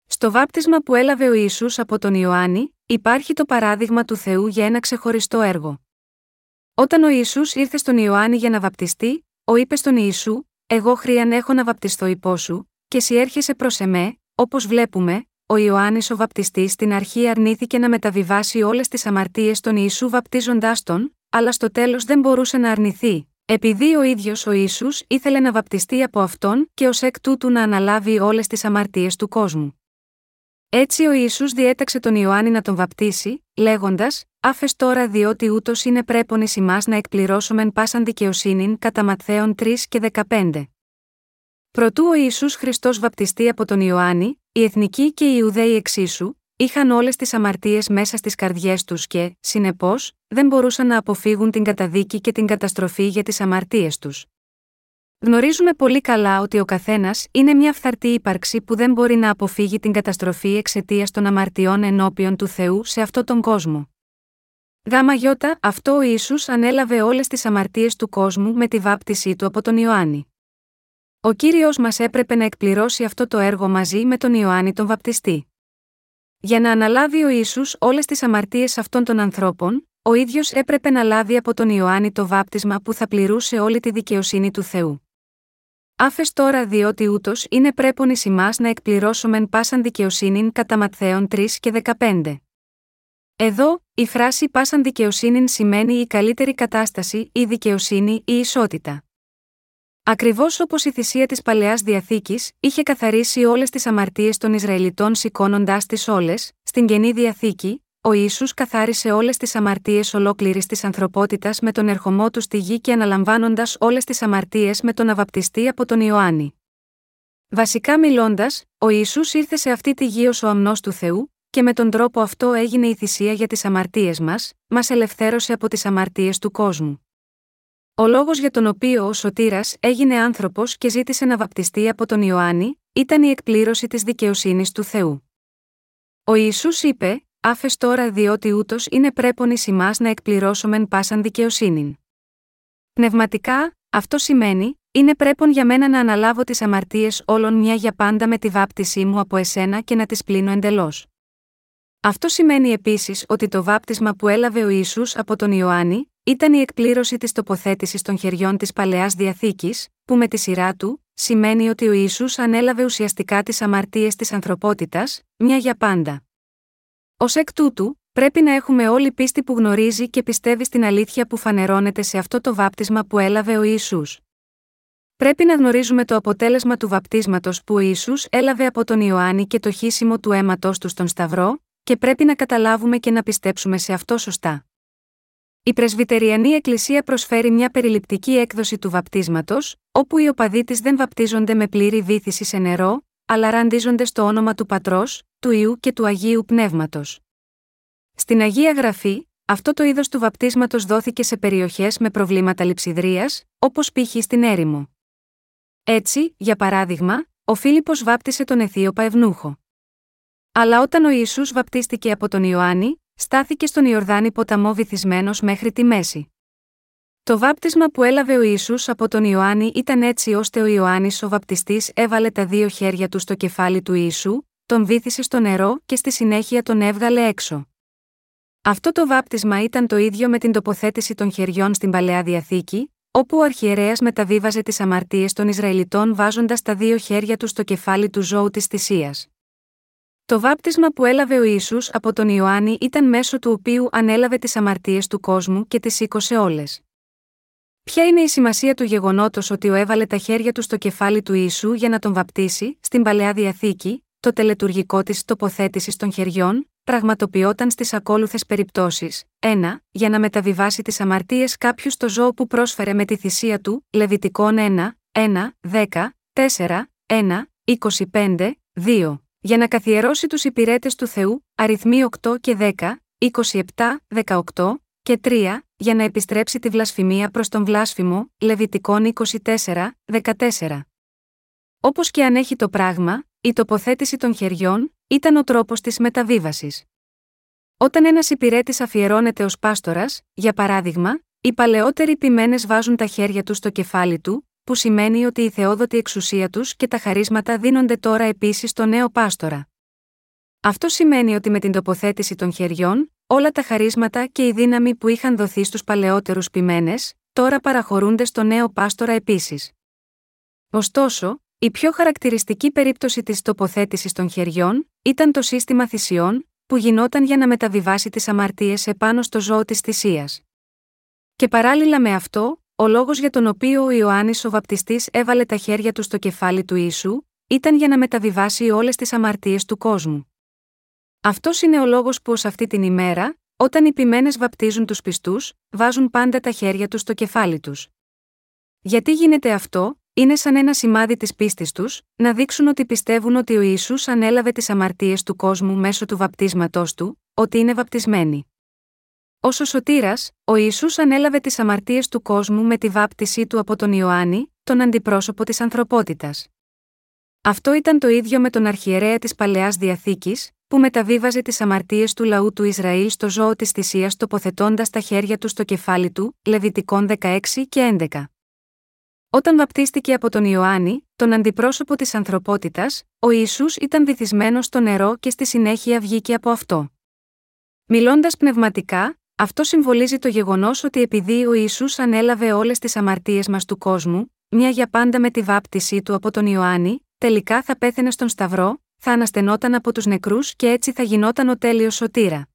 Στο βάπτισμα που έλαβε ο Ιησούς από τον Ιωάννη, υπάρχει το παράδειγμα του Θεού για ένα ξεχωριστό έργο. Όταν ο Ιησούς ήρθε στον Ιωάννη για να βαπτιστεί, ο είπε στον Ιησού: Εγώ χρειαν έχω να βαπτιστώ υπό σου, και εσύ έρχεσαι προς εμέ, όπως βλέπουμε, ο Ιωάννης ο Βαπτιστής στην αρχή αρνήθηκε να μεταβιβάσει όλες τις αμαρτίες των Ιησού βαπτίζοντάς τον, αλλά στο τέλος δεν μπορούσε να αρνηθεί, επειδή ο ίδιος ο Ισού ήθελε να βαπτιστεί από αυτόν και ως εκ τούτου να αναλάβει όλες τις αμαρτίες του κόσμου. Έτσι ο Ιησούς διέταξε τον Ιωάννη να τον βαπτίσει, λέγοντας: Άφες τώρα διότι ούτως είναι πρέπον εις να εκπληρώσομεν πάσαν δικαιοσύνην κατά Ματθαίων 3 και 15. Προτού ο Ιησούς Χριστός βαπτιστεί από τον Ιωάννη, οι εθνικοί και οι Ιουδαίοι εξίσου, είχαν όλες τις αμαρτίες μέσα στις καρδιές τους και, συνεπώς, δεν μπορούσαν να αποφύγουν την καταδίκη και την καταστροφή για τις αμαρτίες τους. Γνωρίζουμε πολύ καλά ότι ο καθένας είναι μια φθαρτή ύπαρξη που δεν μπορεί να αποφύγει την καταστροφή εξαιτίας των αμαρτιών ενώπιον του Θεού σε αυτόν τον κόσμο. Γάμα γιώτα, αυτό ο Ιησούς ανέλαβε όλες τις αμαρτίες του κόσμου με τη βάπτισή του από τον Ιωάννη. Ο κύριος μας έπρεπε να εκπληρώσει αυτό το έργο μαζί με τον Ιωάννη τον Βαπτιστή. Για να αναλάβει ο ίσου όλες τις αμαρτίες αυτών των ανθρώπων, ο ίδιος έπρεπε να λάβει από τον Ιωάννη το βάπτισμα που θα πληρούσε όλη τη δικαιοσύνη του Θεού. Άφες τώρα διότι ούτως είναι πρέπον ει να εκπληρώσομεν πάσαν δικαιοσύνην κατά Ματθαίων 3 και 15. Εδώ, η φράση πάσαν δικαιοσύνην σημαίνει η καλύτερη κατάσταση, η δικαιοσύνη, η ισότητα. Ακριβώς όπως η θυσία της παλαιάς διαθήκης είχε καθαρίσει όλες τις αμαρτίες των Ισραηλιτών σηκώνοντάς τις όλες, στην καινή διαθήκη, ο ίσου καθάρισε όλες τις αμαρτίες ολόκληρης της ανθρωπότητας με τον ερχομό του στη γη και αναλαμβάνοντας όλες τις αμαρτίες με τον αβαπτιστή από τον Ιωάννη. Βασικά μιλώντας, ο Ισού ήρθε σε αυτή τη γη ως ο αμνός του Θεού, και με τον τρόπο αυτό έγινε η θυσία για τις αμαρτίες μας, μας ελευθέρωσε από τις αμαρτίες του κόσμου. Ο λόγος για τον οποίο ο Σωτήρας έγινε άνθρωπος και ζήτησε να βαπτιστεί από τον Ιωάννη, ήταν η εκπλήρωση της δικαιοσύνης του Θεού. Ο Ισού είπε: Άφες τώρα διότι ούτως είναι πρέπον ει να εκπληρώσομεν πάσαν δικαιοσύνην. Πνευματικά, αυτό σημαίνει: Είναι πρέπον για μένα να αναλάβω τις αμαρτίες όλων μια για πάντα με τη βάπτισή μου από εσένα και να τις πλύνω εντελώς. Αυτό σημαίνει επίσης ότι το βάπτισμα που έλαβε ο Ισού από τον Ιωάννη ήταν η εκπλήρωση της τοποθέτησης των χεριών της παλαιάς διαθήκης, που με τη σειρά του, σημαίνει ότι ο Ιησούς ανέλαβε ουσιαστικά τις αμαρτίες της ανθρωπότητας, μια για πάντα. Ω εκ τούτου, πρέπει να έχουμε όλη πίστη που γνωρίζει και πιστεύει στην αλήθεια που φανερώνεται σε αυτό το βάπτισμα που έλαβε ο Ιησούς. Πρέπει να γνωρίζουμε το αποτέλεσμα του βαπτίσματος που ο Ιησούς έλαβε από τον Ιωάννη και το χύσιμο του αίματος του στον Σταυρό, και πρέπει να καταλάβουμε και να πιστέψουμε σε αυτό σωστά. Η Πρεσβυτεριανή Εκκλησία προσφέρει μια περιληπτική έκδοση του βαπτίσματος, όπου οι οπαδοί της δεν βαπτίζονται με πλήρη βήθηση σε νερό, αλλά ραντίζονται στο όνομα του Πατρός, του Ιού και του Αγίου Πνεύματος. Στην Αγία Γραφή, αυτό το είδος του βαπτίσματος δόθηκε σε περιοχές με προβλήματα λειψιδρίας, όπως π.χ. στην έρημο. Έτσι, για παράδειγμα, ο Φίλιππος βάπτισε τον Αιθίωπα Ευνούχο. Αλλά όταν ο Ιησούς βαπτίστηκε από τον Ιωάννη, στάθηκε στον Ιορδάνη ποταμό βυθισμένος μέχρι τη μέση. Το βάπτισμα που έλαβε ο Ιησούς από τον Ιωάννη ήταν έτσι ώστε ο Ιωάννης ο βαπτιστής έβαλε τα δύο χέρια του στο κεφάλι του Ιησού, τον βύθισε στο νερό και στη συνέχεια τον έβγαλε έξω. Αυτό το βάπτισμα ήταν το ίδιο με την τοποθέτηση των χεριών στην παλαιά διαθήκη, όπου ο αρχιερέας μεταβίβαζε τις αμαρτίες των Ισραηλιτών βάζοντας τα δύο χέρια του στο κεφάλι του ζώου της θυσίας. Το βάπτισμα που έλαβε ο Ισού από τον Ιωάννη ήταν μέσω του οποίου ανέλαβε τις αμαρτίες του κόσμου και τις σήκωσε όλες. Ποια είναι η σημασία του γεγονότος ότι ο έβαλε τα χέρια του στο κεφάλι του Ιησού για να τον βαπτίσει, στην παλαιά διαθήκη, το τελετουργικό της τοποθέτησης των χεριών, πραγματοποιόταν στις ακόλουθες περιπτώσεις. 1. Για να μεταβιβάσει τις αμαρτίες κάποιου στο ζώο που πρόσφερε με τη θυσία του, Λεβιτικών 1, 1, 10, 4, 1, 25, 2 για να καθιερώσει τους υπηρέτες του Θεού, αριθμοί 8 και 10, 27, 18 και 3, για να επιστρέψει τη βλασφημία προς τον βλάσφημο, Λεβιτικών 24, 14. Όπως και αν έχει το πράγμα, η τοποθέτηση των χεριών ήταν ο τρόπος της μεταβίβασης. Όταν ένας υπηρέτης αφιερώνεται ως πάστορας, για παράδειγμα, οι παλαιότεροι ποιμένες βάζουν τα χέρια τους στο κεφάλι του, που σημαίνει ότι η θεόδοτη εξουσία τους και τα χαρίσματα δίνονται τώρα επίσης στο νέο πάστορα. Αυτό σημαίνει ότι με την τοποθέτηση των χεριών, όλα τα χαρίσματα και η δύναμη που είχαν δοθεί στους παλαιότερους ποιμένες, τώρα παραχωρούνται στο νέο πάστορα επίσης. Ωστόσο, η πιο χαρακτηριστική περίπτωση της τοποθέτησης των χεριών ήταν το σύστημα θυσιών, που γινόταν για να μεταβιβάσει τις αμαρτίες επάνω στο ζώο της θυσίας. Και παράλληλα με αυτό, ο λόγος για τον οποίο ο Ιωάννης ο Βαπτιστής έβαλε τα χέρια του στο κεφάλι του ίσου, ήταν για να μεταβιβάσει όλες τις αμαρτίες του κόσμου. Αυτός είναι ο λόγος που ως αυτή την ημέρα, όταν οι ποιμένε βαπτίζουν τους πιστούς, βάζουν πάντα τα χέρια τους στο κεφάλι τους. Γιατί γίνεται αυτό, είναι σαν ένα σημάδι της πίστης τους, να δείξουν ότι πιστεύουν ότι ο Ιησούς ανέλαβε τις αμαρτίες του κόσμου μέσω του βαπτίσματός του, ότι είναι βαπτισμένοι. Ω ο σωτήρας, ο Ιησούς ανέλαβε τις αμαρτίες του κόσμου με τη βάπτισή του από τον Ιωάννη, τον αντιπρόσωπο της ανθρωπότητας. Αυτό ήταν το ίδιο με τον αρχιερέα της παλαιάς διαθήκης, που μεταβίβαζε τις αμαρτίες του λαού του Ισραήλ στο ζώο της θυσίας τοποθετώντας τα χέρια του στο κεφάλι του, Λεβιτικών 16 και 11. Όταν βαπτίστηκε από τον Ιωάννη, τον αντιπρόσωπο της ανθρωπότητας, ο Ιησούς ήταν βυθισμένο στο νερό και στη συνέχεια βγήκε από αυτό. Μιλώντας πνευματικά, αυτό συμβολίζει το γεγονός ότι επειδή ο Ιησούς ανέλαβε όλες τις αμαρτίες μας του κόσμου, μια για πάντα με τη βάπτισή του από τον Ιωάννη, τελικά θα πέθαινε στον Σταυρό, θα αναστενόταν από τους νεκρούς και έτσι θα γινόταν ο τέλειος σωτήρα.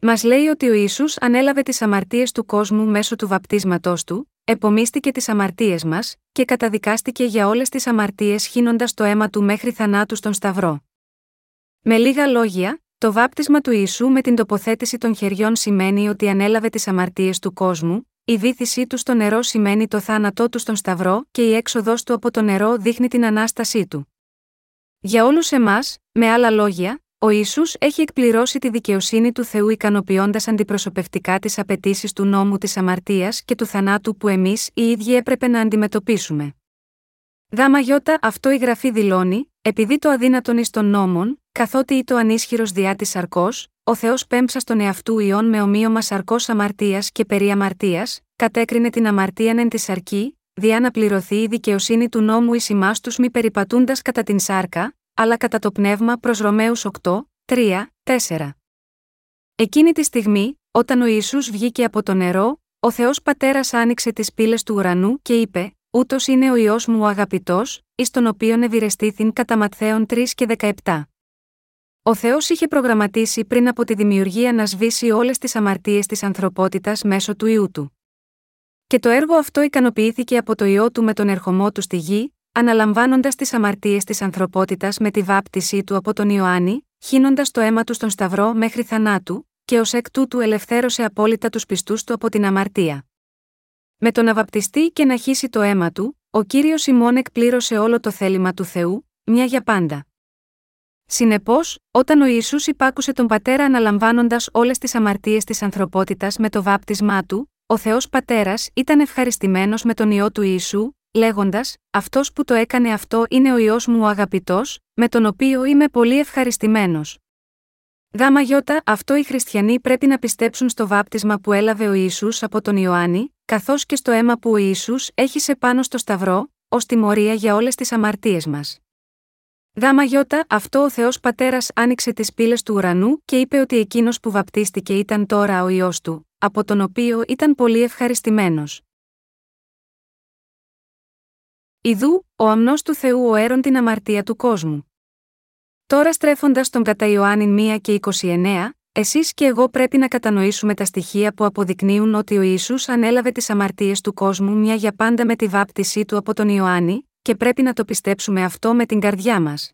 Μας λέει ότι ο Ιησούς ανέλαβε τις αμαρτίες του κόσμου μέσω του βαπτίσματός του, επομίστηκε τις αμαρτίες μας, και καταδικάστηκε για όλες τις αμαρτίες χύνοντας το αίμα του μέχρι θανάτου στον Σταυρό. Με λίγα λόγια, το βάπτισμα του Ιησού με την τοποθέτηση των χεριών σημαίνει ότι ανέλαβε τις αμαρτίες του κόσμου, η βήθησή του στο νερό σημαίνει το θάνατό του στον Σταυρό και η έξοδός του από το νερό δείχνει την ανάστασή του. Για όλους εμάς, με άλλα λόγια, ο Ιησούς έχει εκπληρώσει τη δικαιοσύνη του Θεού ικανοποιώντας αντιπροσωπευτικά τις απαιτήσεις του νόμου της αμαρτίας και του θανάτου που εμείς οι ίδιοι έπρεπε να αντιμετωπίσουμε. Δάμα γιώτα αυτό η γραφή δηλώνει, επειδή το αδύνατον εις των νόμων, καθότι ή το ανίσχυρος διά της σαρκός, ο Θεός πέμψα στον εαυτού ιών με ομοίωμα σαρκός αμαρτίας και περί αμαρτίας, κατέκρινε την αμαρτίαν εν τη σαρκή, διά να πληρωθεί η δικαιοσύνη του νόμου ει ημά του μη περιπατούντας κατά την σάρκα, αλλά κατά το πνεύμα προς Ρωμαίους 8, 3, 4. Εκείνη τη στιγμή, όταν ο Ιησούς βγήκε από το νερό, ο Θεός Πατέρας άνοιξε τις πύλες του ουρανού και είπε: Ούτως είναι ο ιό μου ο αγαπητός, εις τον οποίον ευηρεστήθην κατά Ματθαίων 3 και 17. Ο Θεός είχε προγραμματίσει πριν από τη δημιουργία να σβήσει όλες τις αμαρτίες της ανθρωπότητας μέσω του ιού του. Και το έργο αυτό ικανοποιήθηκε από το ιό του με τον ερχομό του στη γη, αναλαμβάνοντας τις αμαρτίες της ανθρωπότητας με τη βάπτισή του από τον Ιωάννη, χύνοντας το αίμα του στον Σταυρό μέχρι θανάτου, και ως εκ τούτου ελευθέρωσε απόλυτα τους πιστούς του από την αμαρτία. Με το να βαπτιστεί και να χύσει το αίμα του, ο κύριος Σιμών εκπλήρωσε όλο το θέλημα του Θεού, μια για πάντα. Συνεπώς, όταν ο Ισού υπάκουσε τον πατέρα αναλαμβάνοντας όλες τις αμαρτίες της ανθρωπότητας με το βάπτισμά του, ο Θεός Πατέρας ήταν ευχαριστημένος με τον ιό του Ιησού, λέγοντας: Αυτός που το έκανε αυτό είναι ο ιό μου ο αγαπητός, με τον οποίο είμαι πολύ ευχαριστημένος. Γάμα γιώτα, αυτό οι χριστιανοί πρέπει να πιστέψουν στο βάπτισμα που έλαβε ο Ιησούς από τον Ιωάννη, καθώς και στο αίμα που ο Ιησούς έχει πάνω στο Σταυρό, ως τιμωρία για όλες τις αμαρτίες μας. Γάμα γιώτα, αυτό ο Θεός Πατέρας άνοιξε τις πύλες του ουρανού και είπε ότι εκείνος που βαπτίστηκε ήταν τώρα ο ιό του, από τον οποίο ήταν πολύ ευχαριστημένος. Ιδού, ο αμνός του Θεού ο έρον την αμαρτία του κόσμου. Τώρα στρέφοντας τον κατά Ιωάννη 1 και 29, εσείς και εγώ πρέπει να κατανοήσουμε τα στοιχεία που αποδεικνύουν ότι ο Ισού ανέλαβε τις αμαρτίες του κόσμου μια για πάντα με τη βάπτισή του από τον Ιωάννη, και πρέπει να το πιστέψουμε αυτό με την καρδιά μας.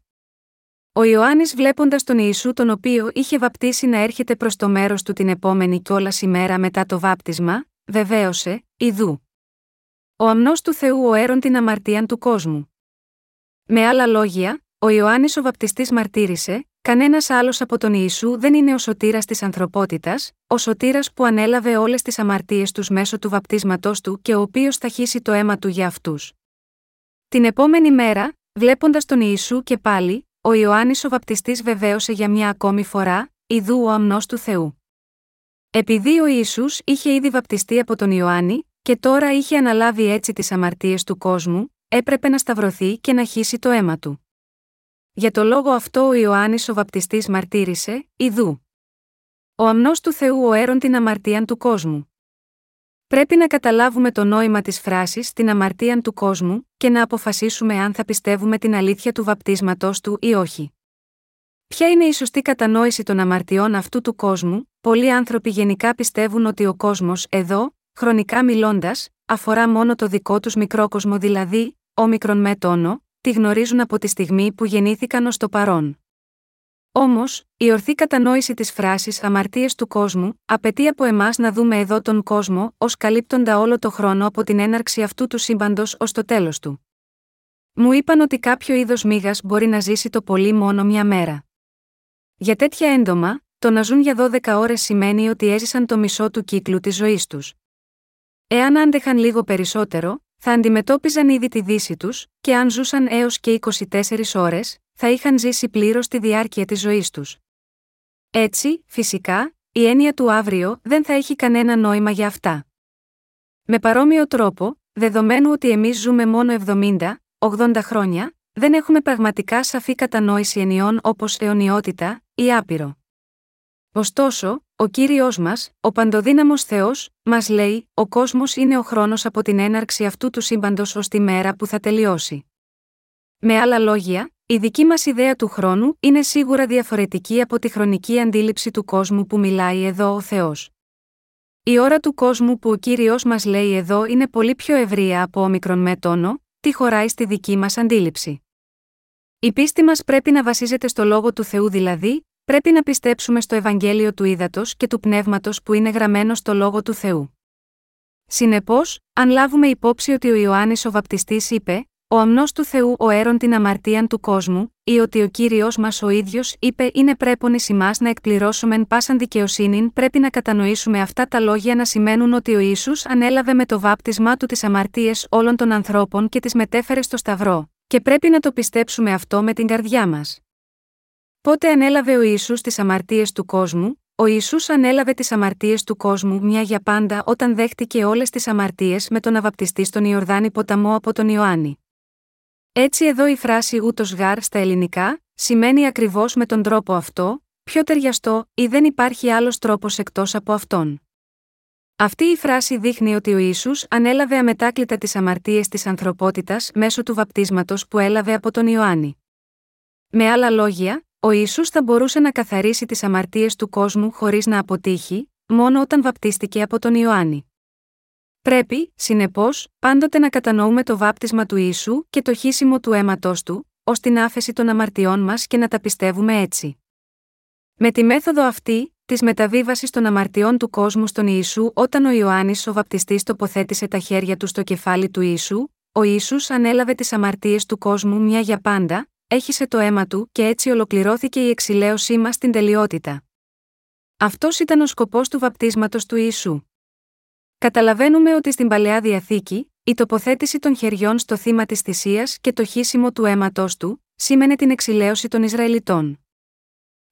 Ο Ιωάννης βλέποντας τον Ιησού τον οποίο είχε βαπτίσει να έρχεται προς το μέρος του την επόμενη κιόλας ημέρα μετά το βάπτισμα, βεβαίωσε, Ιδού. Ο αμνός του Θεού ο έρον την αμαρτίαν του κόσμου. Με άλλα λόγια, ο Ιωάννης ο βαπτιστής μαρτύρησε, κανένας άλλος από τον Ιησού δεν είναι ο σωτήρας της ανθρωπότητας, ο σωτήρας που ανέλαβε όλες τις αμαρτίες τους μέσω του βαπτίσματός του και ο οποίος θα χύσει το αίμα του για αυτούς. Την επόμενη μέρα, βλέποντας τον Ιησού και πάλι, ο Ιωάννης ο βαπτιστής βεβαίωσε για μια ακόμη φορά, ιδού ο αμνός του Θεού. Επειδή ο Ιησούς είχε ήδη βαπτιστεί από τον Ιωάννη, και τώρα είχε αναλάβει έτσι τις αμαρτίες του κόσμου, έπρεπε να σταυρωθεί και να χύσει το αίμα του. Για το λόγο αυτό ο Ιωάννης ο βαπτιστής μαρτύρησε, Ιδού. Ο αμνός του Θεού ο έρον την αμαρτίαν του κόσμου. Πρέπει να καταλάβουμε το νόημα της φράσης «την αμαρτίαν του κόσμου» και να αποφασίσουμε αν θα πιστεύουμε την αλήθεια του βαπτίσματός του ή όχι. Ποια είναι η σωστή κατανόηση των αμαρτιών αυτού του κόσμου, πολλοί άνθρωποι γενικά πιστεύουν ότι ο κόσμος εδώ, χρονικά μιλώντας, αφορά μόνο το δικό τους μικρό κόσμο δηλαδή, όμικρον με τόνο, τη γνωρίζουν από τη στιγμή που γεννήθηκαν ως το παρόν. Όμως, η ορθή κατανόηση της φράσης αμαρτίε του κόσμου απαιτεί από εμάς να δούμε εδώ τον κόσμο ως καλύπτοντα όλο το χρόνο από την έναρξη αυτού του σύμπαντος ως το τέλος του. Μου είπαν ότι κάποιο είδος μίγα μπορεί να ζήσει το πολύ μόνο μια μέρα. Για τέτοια έντομα, το να ζουν για 12 ώρες σημαίνει ότι έζησαν το μισό του κύκλου της ζωής τους. Εάν άντεχαν λίγο περισσότερο, θα αντιμετώπιζαν ήδη τη δύση τους, και αν ζούσαν έως και 24 ώρες, θα είχαν ζήσει πλήρως τη διάρκεια της ζωής τους. Έτσι, φυσικά, η έννοια του αύριο δεν θα έχει κανένα νόημα για αυτά. Με παρόμοιο τρόπο, δεδομένου ότι εμείς ζούμε μόνο 70, 80 χρόνια, δεν έχουμε πραγματικά σαφή κατανόηση ενιών όπως αιωνιότητα ή άπειρο. Ωστόσο, ο κύριος μας, ο παντοδύναμος Θεός, μας λέει: Ο κόσμος είναι ο χρόνος από την έναρξη αυτού του σύμπαντος ως τη μέρα που θα τελειώσει. Με άλλα λόγια, η δική μας ιδέα του χρόνου είναι σίγουρα διαφορετική από τη χρονική αντίληψη του κόσμου που μιλάει εδώ ο Θεός. Η ώρα του κόσμου που ο κύριος μας λέει εδώ είναι πολύ πιο ευρεία από όμικρον με τόνο, τι χωράει στη δική μας αντίληψη. Η πίστη μας πρέπει να βασίζεται στο λόγο του Θεού δηλαδή, πρέπει να πιστέψουμε στο Ευαγγέλιο του Ήδατος και του Πνεύματος που είναι γραμμένο στο λόγο του Θεού. Συνεπώς, αν λάβουμε υπόψη ότι ο Ιωάννης ο Βαπτιστής είπε: Ο αμνός του Θεού ο έρον την αμαρτίαν του κόσμου, ή ότι ο κύριος μας ο ίδιος είπε: Είναι πρέπον ει να εκπληρώσουμε πάσαν δικαιοσύνη, πρέπει να κατανοήσουμε αυτά τα λόγια να σημαίνουν ότι ο ίσου ανέλαβε με το βάπτισμά του τις αμαρτίες όλων των ανθρώπων και τις μετέφερε στο Σταυρό, και πρέπει να το πιστέψουμε αυτό με την καρδιά μας. Πότε ανέλαβε ο Ισού τις αμαρτίες του κόσμου, ο Ισού ανέλαβε τις αμαρτίες του κόσμου μια για πάντα όταν δέχτηκε όλες τις αμαρτίες με τον αβαπτιστή στον Ιορδάνη ποταμό από τον Ιωάννη. Έτσι εδώ η φράση ούτως γάρ στα ελληνικά, σημαίνει ακριβώς με τον τρόπο αυτό, πιο ταιριαστό ή δεν υπάρχει άλλος τρόπος εκτός από αυτόν. Αυτή η φράση δείχνει ότι ο Ισού ανέλαβε αμετάκλητα τις αμαρτίες της ανθρωπότητας μέσω του βαπτίσματος που έλαβε από τον Ιωάννη. Με άλλα λόγια, ο Ιησούς θα μπορούσε να καθαρίσει τις αμαρτίες του κόσμου χωρίς να αποτύχει, μόνο όταν βαπτίστηκε από τον Ιωάννη. Πρέπει, συνεπώς, πάντοτε να κατανοούμε το βάπτισμα του Ιησού και το χύσιμο του αίματός του, ως την άφεση των αμαρτιών μας και να τα πιστεύουμε έτσι. Με τη μέθοδο αυτή, της μεταβίβασης των αμαρτιών του κόσμου στον Ιησού όταν ο Ιωάννης ο βαπτιστής τοποθέτησε τα χέρια του στο κεφάλι του Ιησού, ο Ιησούς ανέλαβε τις αμαρτίες του κόσμου μια για πάντα, έχισε το αίμα του και έτσι ολοκληρώθηκε η εξηλαίωσή μας στην τελειότητα. Αυτός ήταν ο σκοπός του βαπτίσματος του Ιησού. Καταλαβαίνουμε ότι στην παλαιά διαθήκη, η τοποθέτηση των χεριών στο θύμα της θυσίας και το χύσιμο του αίματό του, σήμαινε την εξηλαίωση των Ισραηλιτών.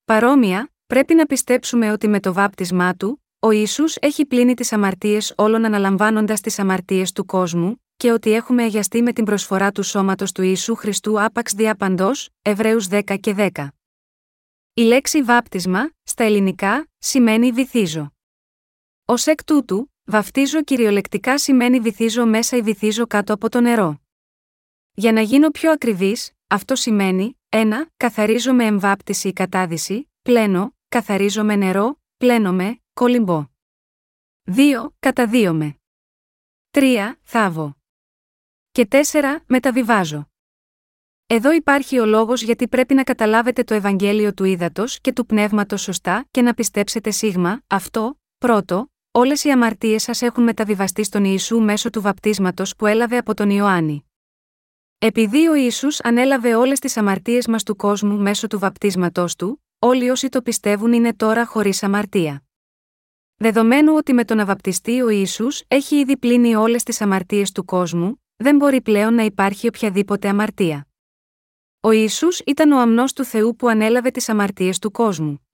Παρόμοια, πρέπει να πιστέψουμε ότι με το βάπτισμά του, ο Ιησούς έχει πλύνει τις αμαρτίες όλων αναλαμβάνοντας τις αμαρτίες του κόσμου, και ότι έχουμε αγιαστεί με την προσφορά του σώματος του Ιησού Χριστού άπαξ διαπαντός, Εβραίους 10 και 10. Η λέξη βάπτισμα, στα ελληνικά, σημαίνει βυθίζω. Ω εκ τούτου, βαφτίζω κυριολεκτικά σημαίνει βυθίζω μέσα ή βυθίζω κάτω από το νερό. Για να γίνω πιο ακριβής, αυτό σημαίνει 1. Καθαρίζω με εμβάπτιση ή κατάδυση, πλένω, καθαρίζω με νερό, πλένομαι, κολυμπώ. 2. Καταδύομαι. 3. Θάβω. Και 4. Μεταβιβάζω. Εδώ υπάρχει ο λόγος γιατί πρέπει να καταλάβετε το Ευαγγέλιο του ύδατο και του πνεύματος σωστά και να πιστέψετε σίγμα, αυτό, πρώτο, όλες οι αμαρτίες σας έχουν μεταβιβαστεί στον Ιησού μέσω του βαπτίσματος που έλαβε από τον Ιωάννη. Επειδή ο Ιησούς ανέλαβε όλες τις αμαρτίες μας του κόσμου μέσω του βαπτίσματό του, όλοι όσοι το πιστεύουν είναι τώρα χωρίς αμαρτία. Δεδομένου ότι με τον να βαπτιστεί ο Ιησούς έχει ήδη πλύνει όλες τις αμαρτίες του κόσμου, δεν μπορεί πλέον να υπάρχει οποιαδήποτε αμαρτία. Ο Ιησούς ήταν ο αμνός του Θεού που ανέλαβε τις αμαρτίες του κόσμου.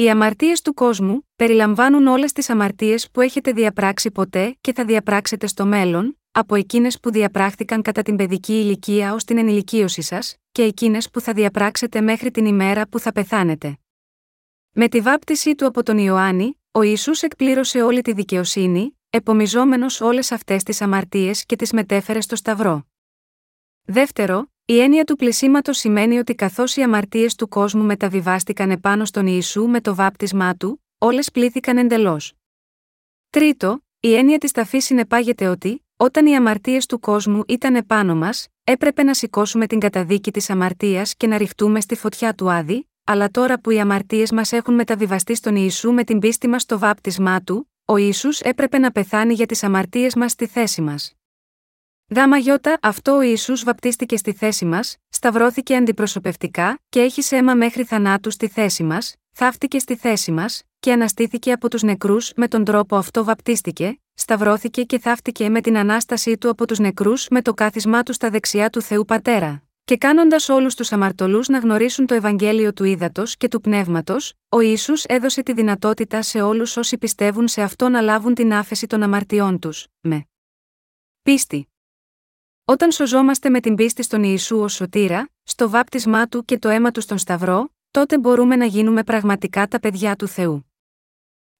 Οι αμαρτίες του κόσμου περιλαμβάνουν όλες τις αμαρτίες που έχετε διαπράξει ποτέ και θα διαπράξετε στο μέλλον, από εκείνες που διαπράχθηκαν κατά την παιδική ηλικία ως την ενηλικίωση σας και εκείνες που θα διαπράξετε μέχρι την ημέρα που θα πεθάνετε. Με τη βάπτισή του από τον Ιωάννη, ο Ιησούς εκπλήρωσε όλη τη δικαιοσύνη, επομιζόμενος όλες αυτές τις αμαρτίες και τις μετέφερε στο Σταυρό. Δεύτερο, η έννοια του πλησίματος σημαίνει ότι καθώς οι αμαρτίες του κόσμου μεταβιβάστηκαν επάνω στον Ιησού με το βάπτισμά του, όλες πλήθηκαν εντελώς. Τρίτο, η έννοια της ταφής συνεπάγεται ότι, όταν οι αμαρτίες του κόσμου ήταν επάνω μας, έπρεπε να σηκώσουμε την καταδίκη της αμαρτίας και να ρηχτούμε στη φωτιά του Άδη, αλλά τώρα που οι αμαρτίες μας έχουν μεταβιβαστεί στον Ιησού με την πίστη μας στο βάπτισμά του, ο Ιησούς έπρεπε να πεθάνει για τις αμαρτίες μας στη θέση μας. Δάμα γιώτα, αυτό ο Ιησούς βαπτίστηκε στη θέση μας, σταυρώθηκε αντιπροσωπευτικά και έχει αίμα μέχρι θανάτου στη θέση μας, θαύτηκε στη θέση μας, και αναστήθηκε από τους νεκρούς με τον τρόπο αυτό βαπτίστηκε, σταυρώθηκε και θαύτηκε με την ανάστασή του από τους νεκρούς με το κάθισμά του στα δεξιά του Θεού Πατέρα. Και κάνοντας όλους τους αμαρτωλούς να γνωρίσουν το Ευαγγέλιο του ύδατο και του πνεύματος, ο ίσου έδωσε τη δυνατότητα σε όλους όσοι πιστεύουν σε αυτό να λάβουν την άφεση των αμαρτιών τους, με πίστη. Όταν σωζόμαστε με την πίστη στον Ιησού ως σωτήρα, στο βάπτισμά του και το αίμα του στον Σταυρό, τότε μπορούμε να γίνουμε πραγματικά τα παιδιά του Θεού.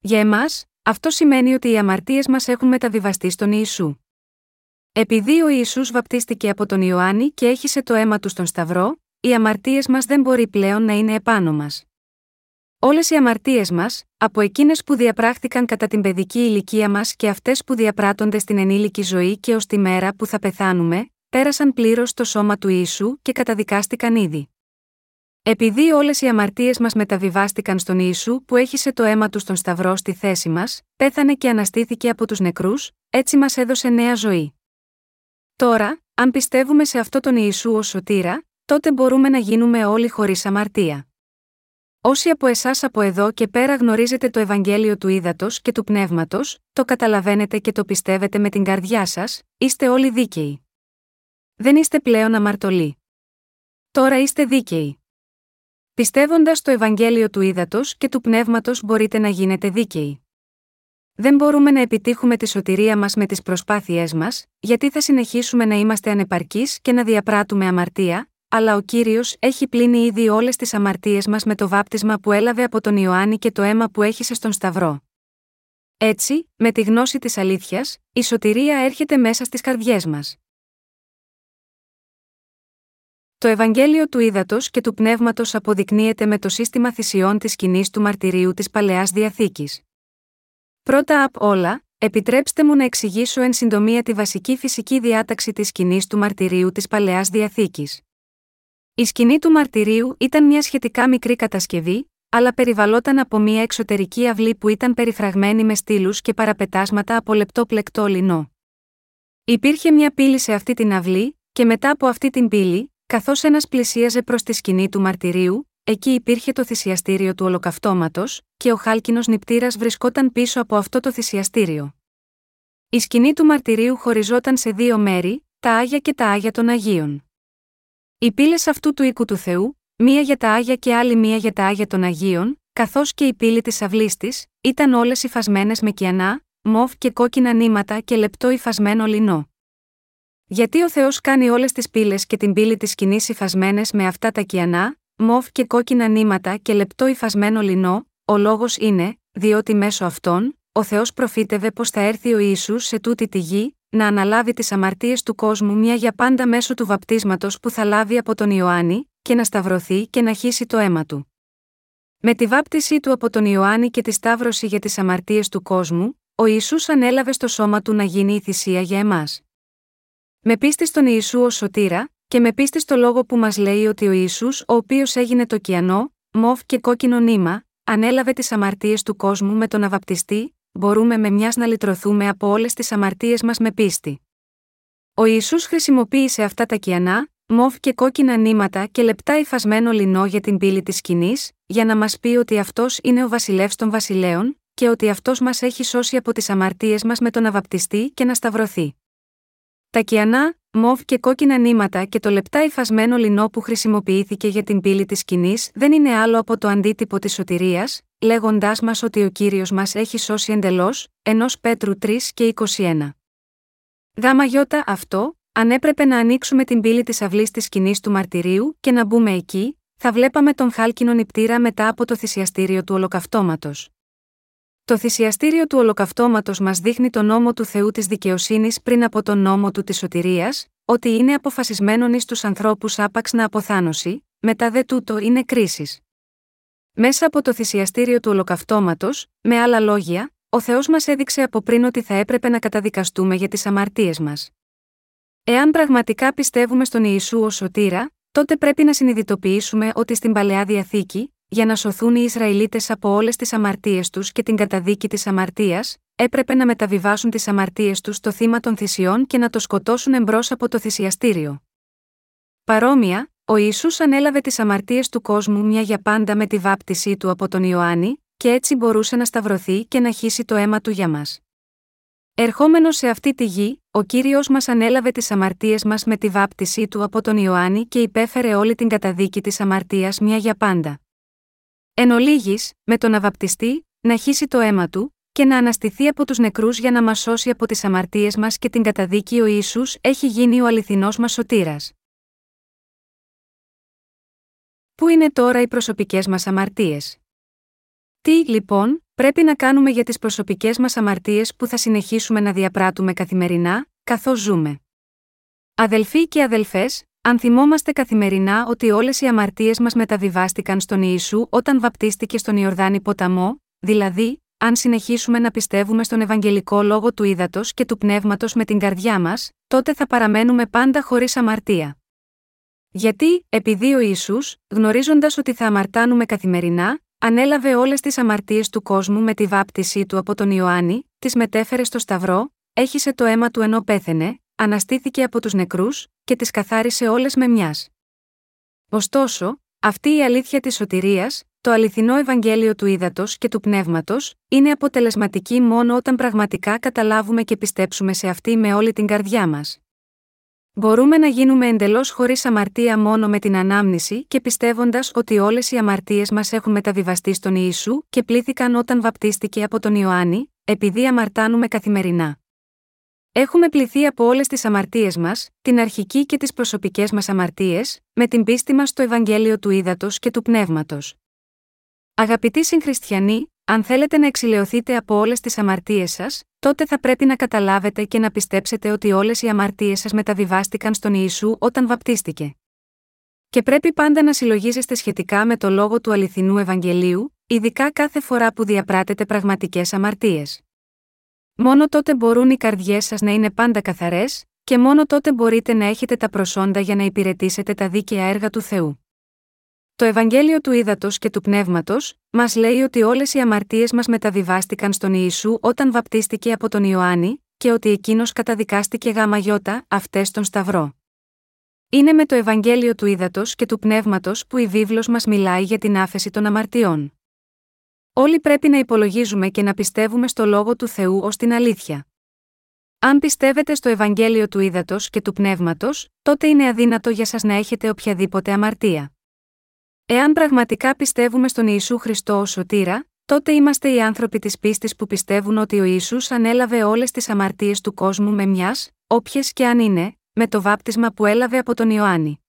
Για εμάς, αυτό σημαίνει ότι οι αμαρτίες μας έχουν μεταβιβαστεί στον Ιησού. Επειδή ο Ισού βαπτίστηκε από τον Ιωάννη και έχισε το αίμα του στον Σταυρό, οι αμαρτίες μας δεν μπορεί πλέον να είναι επάνω μας. Όλες οι αμαρτίες μας, από εκείνες που διαπράχθηκαν κατά την παιδική ηλικία μας και αυτές που διαπράττονται στην ενήλικη ζωή και ως τη μέρα που θα πεθάνουμε, πέρασαν πλήρως στο σώμα του Ιησού και καταδικάστηκαν ήδη. Επειδή όλες οι αμαρτίες μας μεταβιβάστηκαν στον Ιησού που έχισε το αίμα του στον Σταυρό στη θέση μας, πέθανε και αναστήθηκε από τους νεκρούς, έτσι μας έδωσε νέα ζωή. Τώρα, αν πιστεύουμε σε αυτό τον Ιησού ως σωτήρα, τότε μπορούμε να γίνουμε όλοι χωρίς αμαρτία. Όσοι από εσάς από εδώ και πέρα γνωρίζετε το Ευαγγέλιο του Ήδατος και του Πνεύματος, το καταλαβαίνετε και το πιστεύετε με την καρδιά σας, είστε όλοι δίκαιοι. Δεν είστε πλέον αμαρτωλοί. Τώρα είστε δίκαιοι. Πιστεύοντας το Ευαγγέλιο του Ήδατος και του Πνεύματος μπορείτε να γίνετε δίκαιοι. Δεν μπορούμε να επιτύχουμε τη σωτηρία μας με τις προσπάθειές μας, γιατί θα συνεχίσουμε να είμαστε ανεπαρκείς και να διαπράττουμε αμαρτία, αλλά ο κύριος έχει πλύνει ήδη όλες τις αμαρτίες μας με το βάπτισμα που έλαβε από τον Ιωάννη και το αίμα που έχησε στον Σταυρό. Έτσι, με τη γνώση της αλήθειας, η σωτηρία έρχεται μέσα στις καρδιές μας. Το Ευαγγέλιο του Ήδατος και του Πνεύματος αποδεικνύεται με το σύστημα θυσιών της σκηνής του μαρτυρίου της Παλαιάς Διαθήκης. Πρώτα απ' όλα, επιτρέψτε μου να εξηγήσω εν συντομία τη βασική φυσική διάταξη της σκηνής του μαρτυρίου της Παλαιάς Διαθήκης. Η σκηνή του μαρτυρίου ήταν μια σχετικά μικρή κατασκευή, αλλά περιβαλλόταν από μια εξωτερική αυλή που ήταν περιφραγμένη με στήλους και παραπετάσματα από λεπτό πλεκτό λινό. Υπήρχε μια πύλη σε αυτή την αυλή, και μετά από αυτή την πύλη, καθώς ένας πλησίαζε προς τη σκηνή του μαρτυρίου, εκεί υπήρχε το θυσιαστήριο του ολοκαυτώματος, και ο χάλκινος νηπτήρας βρισκόταν πίσω από αυτό το θυσιαστήριο. Η σκηνή του μαρτυρίου χωριζόταν σε δύο μέρη, τα άγια και τα άγια των Αγίων. Οι πύλες αυτού του οίκου του Θεού, μία για τα άγια και άλλη μία για τα άγια των Αγίων, καθώς και η πύλη της αυλής της, ήταν όλες υφασμένες με κιανά, μοβ και κόκκινα νήματα και λεπτό υφασμένο λινό. Γιατί ο Θεός κάνει όλες τις πύλες και την πύλη της σκηνής υφασμένες με αυτά τα κιανά, μοβ και κόκκινα νήματα και λεπτό υφασμένο λινό, ο λόγος είναι, διότι μέσω αυτών, ο Θεός προφήτευε πως θα έρθει ο Ιησούς σε τούτη τη γη, να αναλάβει τις αμαρτίες του κόσμου μια για πάντα μέσω του βαπτίσματος που θα λάβει από τον Ιωάννη, και να σταυρωθεί και να χύσει το αίμα του. Με τη βάπτισή του από τον Ιωάννη και τη σταύρωση για τις αμαρτίες του κόσμου, ο Ιησούς ανέλαβε στο σώμα του να γίνει η θυσία για εμάς. Με πίστη στον Ιησού ως σωτήρα, και με πίστη στο λόγο που μας λέει ότι ο Ιησούς, ο οποίος έγινε το κιανό, μοβ και κόκκινο νήμα, ανέλαβε τις αμαρτίες του κόσμου με τον αβαπτιστή, μπορούμε με μιας να λυτρωθούμε από όλες τις αμαρτίες μας με πίστη. Ο Ιησούς χρησιμοποίησε αυτά τα κιανά, μοβ και κόκκινα νήματα και λεπτά υφασμένο λινό για την πύλη της σκηνής, για να μας πει ότι αυτός είναι ο βασιλεύς των βασιλέων, και ότι αυτός μας έχει σώσει από τις αμαρτίες μας με τον αβαπτιστή και να σταυρωθεί. Τα κιανά, μοβ και κόκκινα νήματα και το λεπτά υφασμένο λινό που χρησιμοποιήθηκε για την πύλη της σκηνής δεν είναι άλλο από το αντίτυπο της σωτηρίας, λέγοντάς μας ότι ο κύριος μας έχει σώσει εντελώς, ενός Πέτρου 3 και 21. Γάμα γιώτα αυτό, αν έπρεπε να ανοίξουμε την πύλη της αυλής της σκηνής του μαρτυρίου και να μπούμε εκεί, θα βλέπαμε τον χάλκινο νηπτήρα μετά από το θυσιαστήριο του ολοκαυτώματος. Το θυσιαστήριο του ολοκαυτώματος μας δείχνει τον νόμο του Θεού της δικαιοσύνης πριν από τον νόμο του της σωτηρίας, ότι είναι αποφασισμένον εις τους ανθρώπους άπαξ να αποθάνωση, μετά δε τούτο είναι κρίσης. Μέσα από το θυσιαστήριο του ολοκαυτώματος, με άλλα λόγια, ο Θεός μας έδειξε από πριν ότι θα έπρεπε να καταδικαστούμε για τις αμαρτίες μας. Εάν πραγματικά πιστεύουμε στον Ιησού ως σωτήρα, τότε πρέπει να συνειδητοποιήσουμε ότι στην παλαιά διαθήκη, για να σωθούν οι Ισραηλίτες από όλες τις αμαρτίες τους και την καταδίκη της αμαρτίας, έπρεπε να μεταβιβάσουν τις αμαρτίες τους στο θύμα των θυσιών και να το σκοτώσουν εμπρός από το θυσιαστήριο. Παρόμοια, ο Ιησούς ανέλαβε τις αμαρτίες του κόσμου μια για πάντα με τη βάπτισή του από τον Ιωάννη, και έτσι μπορούσε να σταυρωθεί και να χύσει το αίμα του για μας. Ερχόμενος σε αυτή τη γη, ο κύριος μας ανέλαβε τις αμαρτίες μας με τη βάπτισή του από τον Ιωάννη και υπέφερε όλη την καταδίκη της αμαρτίας μια για πάντα. Εν ολίγης, με τον αβαπτιστή, να χύσει το αίμα του, και να αναστηθεί από τους νεκρούς για να μας σώσει από τις αμαρτίες μας και την καταδίκη ο Ιησούς έχει γίνει ο αληθινός μας σωτήρας. Πού είναι τώρα οι προσωπικές μας αμαρτίες; Τι, λοιπόν, πρέπει να κάνουμε για τις προσωπικές μας αμαρτίες που θα συνεχίσουμε να διαπράττουμε καθημερινά, καθώς ζούμε; Αδελφοί και αδελφές, αν θυμόμαστε καθημερινά ότι όλες οι αμαρτίες μας μεταβιβάστηκαν στον Ιησού όταν βαπτίστηκε στον Ιορδάνη ποταμό, δηλαδή, αν συνεχίσουμε να πιστεύουμε στον Ευαγγελικό λόγο του ύδατο και του πνεύματος με την καρδιά μας, τότε θα παραμένουμε πάντα χωρίς αμαρτία. Γιατί, επειδή ο Ισού, γνωρίζοντας ότι θα αμαρτάνουμε καθημερινά, ανέλαβε όλες τις αμαρτίες του κόσμου με τη βάπτισή του από τον Ιωάννη, τις μετέφερε στο Σταυρό, έχισε το αίμα του ενώ πέθαινε, αναστήθηκε από τους νεκρούς, και τις καθάρισε όλες με μιας. Ωστόσο, αυτή η αλήθεια της σωτηρίας, το αληθινό Ευαγγέλιο του ύδατο και του πνεύματος, είναι αποτελεσματική μόνο όταν πραγματικά καταλάβουμε και πιστέψουμε σε αυτή με όλη την καρδιά μας. Μπορούμε να γίνουμε εντελώς χωρίς αμαρτία μόνο με την ανάμνηση και πιστεύοντας ότι όλες οι αμαρτίες μας έχουν μεταβιβαστεί στον Ιησού και πλήθηκαν όταν βαπτίστηκε από τον Ιωάννη, επειδή αμαρτάνουμε καθημερινά. Έχουμε πληθεί από όλες τις αμαρτίες μας, την αρχική και τις προσωπικές μας αμαρτίες, με την πίστη μας στο Ευαγγέλιο του Ήδατος και του Πνεύματος. Αγαπητοί συγχριστιανοί, αν θέλετε να εξηλαιωθείτε από όλες τις αμαρτίες σας, τότε θα πρέπει να καταλάβετε και να πιστέψετε ότι όλες οι αμαρτίες σας μεταβιβάστηκαν στον Ιησού όταν βαπτίστηκε. Και πρέπει πάντα να συλλογίζεστε σχετικά με το λόγο του αληθινού Ευαγγελίου, ειδικά κάθε φορά που διαπράτετε πραγματικές αμαρτίες. Μόνο τότε μπορούν οι καρδιές σας να είναι πάντα καθαρές, και μόνο τότε μπορείτε να έχετε τα προσόντα για να υπηρετήσετε τα δίκαια έργα του Θεού. Το Ευαγγέλιο του Ήδατος και του Πνεύματος, μας λέει ότι όλες οι αμαρτίες μας μεταβιβάστηκαν στον Ιησού όταν βαπτίστηκε από τον Ιωάννη, και ότι εκείνος καταδικάστηκε γάμα γιώτα, αυτές στον Σταυρό. Είναι με το Ευαγγέλιο του Ήδατος και του Πνεύματος που η βίβλος μας μιλάει για την άφεση των αμαρτιών. Όλοι πρέπει να υπολογίζουμε και να πιστεύουμε στο λόγο του Θεού ως την αλήθεια. Αν πιστεύετε στο Ευαγγέλιο του Ήδατος και του Πνεύματος, τότε είναι αδύνατο για σας να έχετε οποιαδήποτε αμαρτία. Εάν πραγματικά πιστεύουμε στον Ιησού Χριστό ως σωτήρα, τότε είμαστε οι άνθρωποι της πίστης που πιστεύουν ότι ο Ιησούς ανέλαβε όλες τις αμαρτίες του κόσμου με μιας, όποιες και αν είναι, με το βάπτισμα που έλαβε από τον Ιωάννη.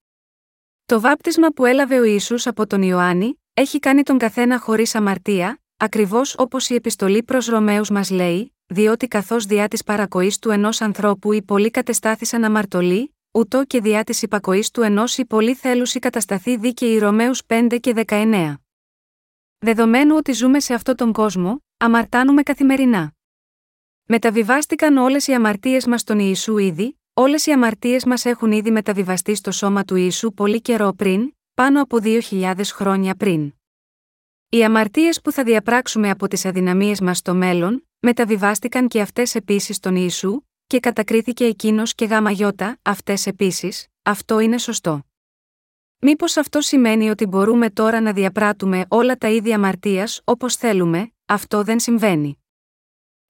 Το βάπτισμα που έλαβε ο Ιησούς από τον Ιωάννη, έχει κάνει τον καθένα χωρίς αμαρτία, ακριβώς όπως η επιστολή προς Ρωμαίους μας λέει, διότι καθώς διά της παρακοής του ενός ανθρώπου οι πολλοί κατεστάθησαν αμαρτωλοί, ούτω και διά της υπακοής του ενός οι πολλοί θέλουσι κατασταθεί δίκαιοι Ρωμαίους 5 και 19. Δεδομένου ότι ζούμε σε αυτόν τον κόσμο, αμαρτάνουμε καθημερινά. Μεταβιβάστηκαν όλες οι αμαρτίες μας στον Ιησού ήδη, όλες οι αμαρτίες μας έχουν ήδη μεταβιβαστεί στο σώμα του Ιησού πολύ καιρό πριν, πάνω από 2.000 χρόνια πριν. Οι αμαρτίες που θα διαπράξουμε από τις αδυναμίες μας στο μέλλον, μεταβιβάστηκαν και αυτές επίσης στον Ιησού, και κατακρίθηκε εκείνος και γάμα γιώτα, αυτές επίσης, αυτό είναι σωστό. Μήπως αυτό σημαίνει ότι μπορούμε τώρα να διαπράττουμε όλα τα ίδια αμαρτίας όπως θέλουμε, αυτό δεν συμβαίνει.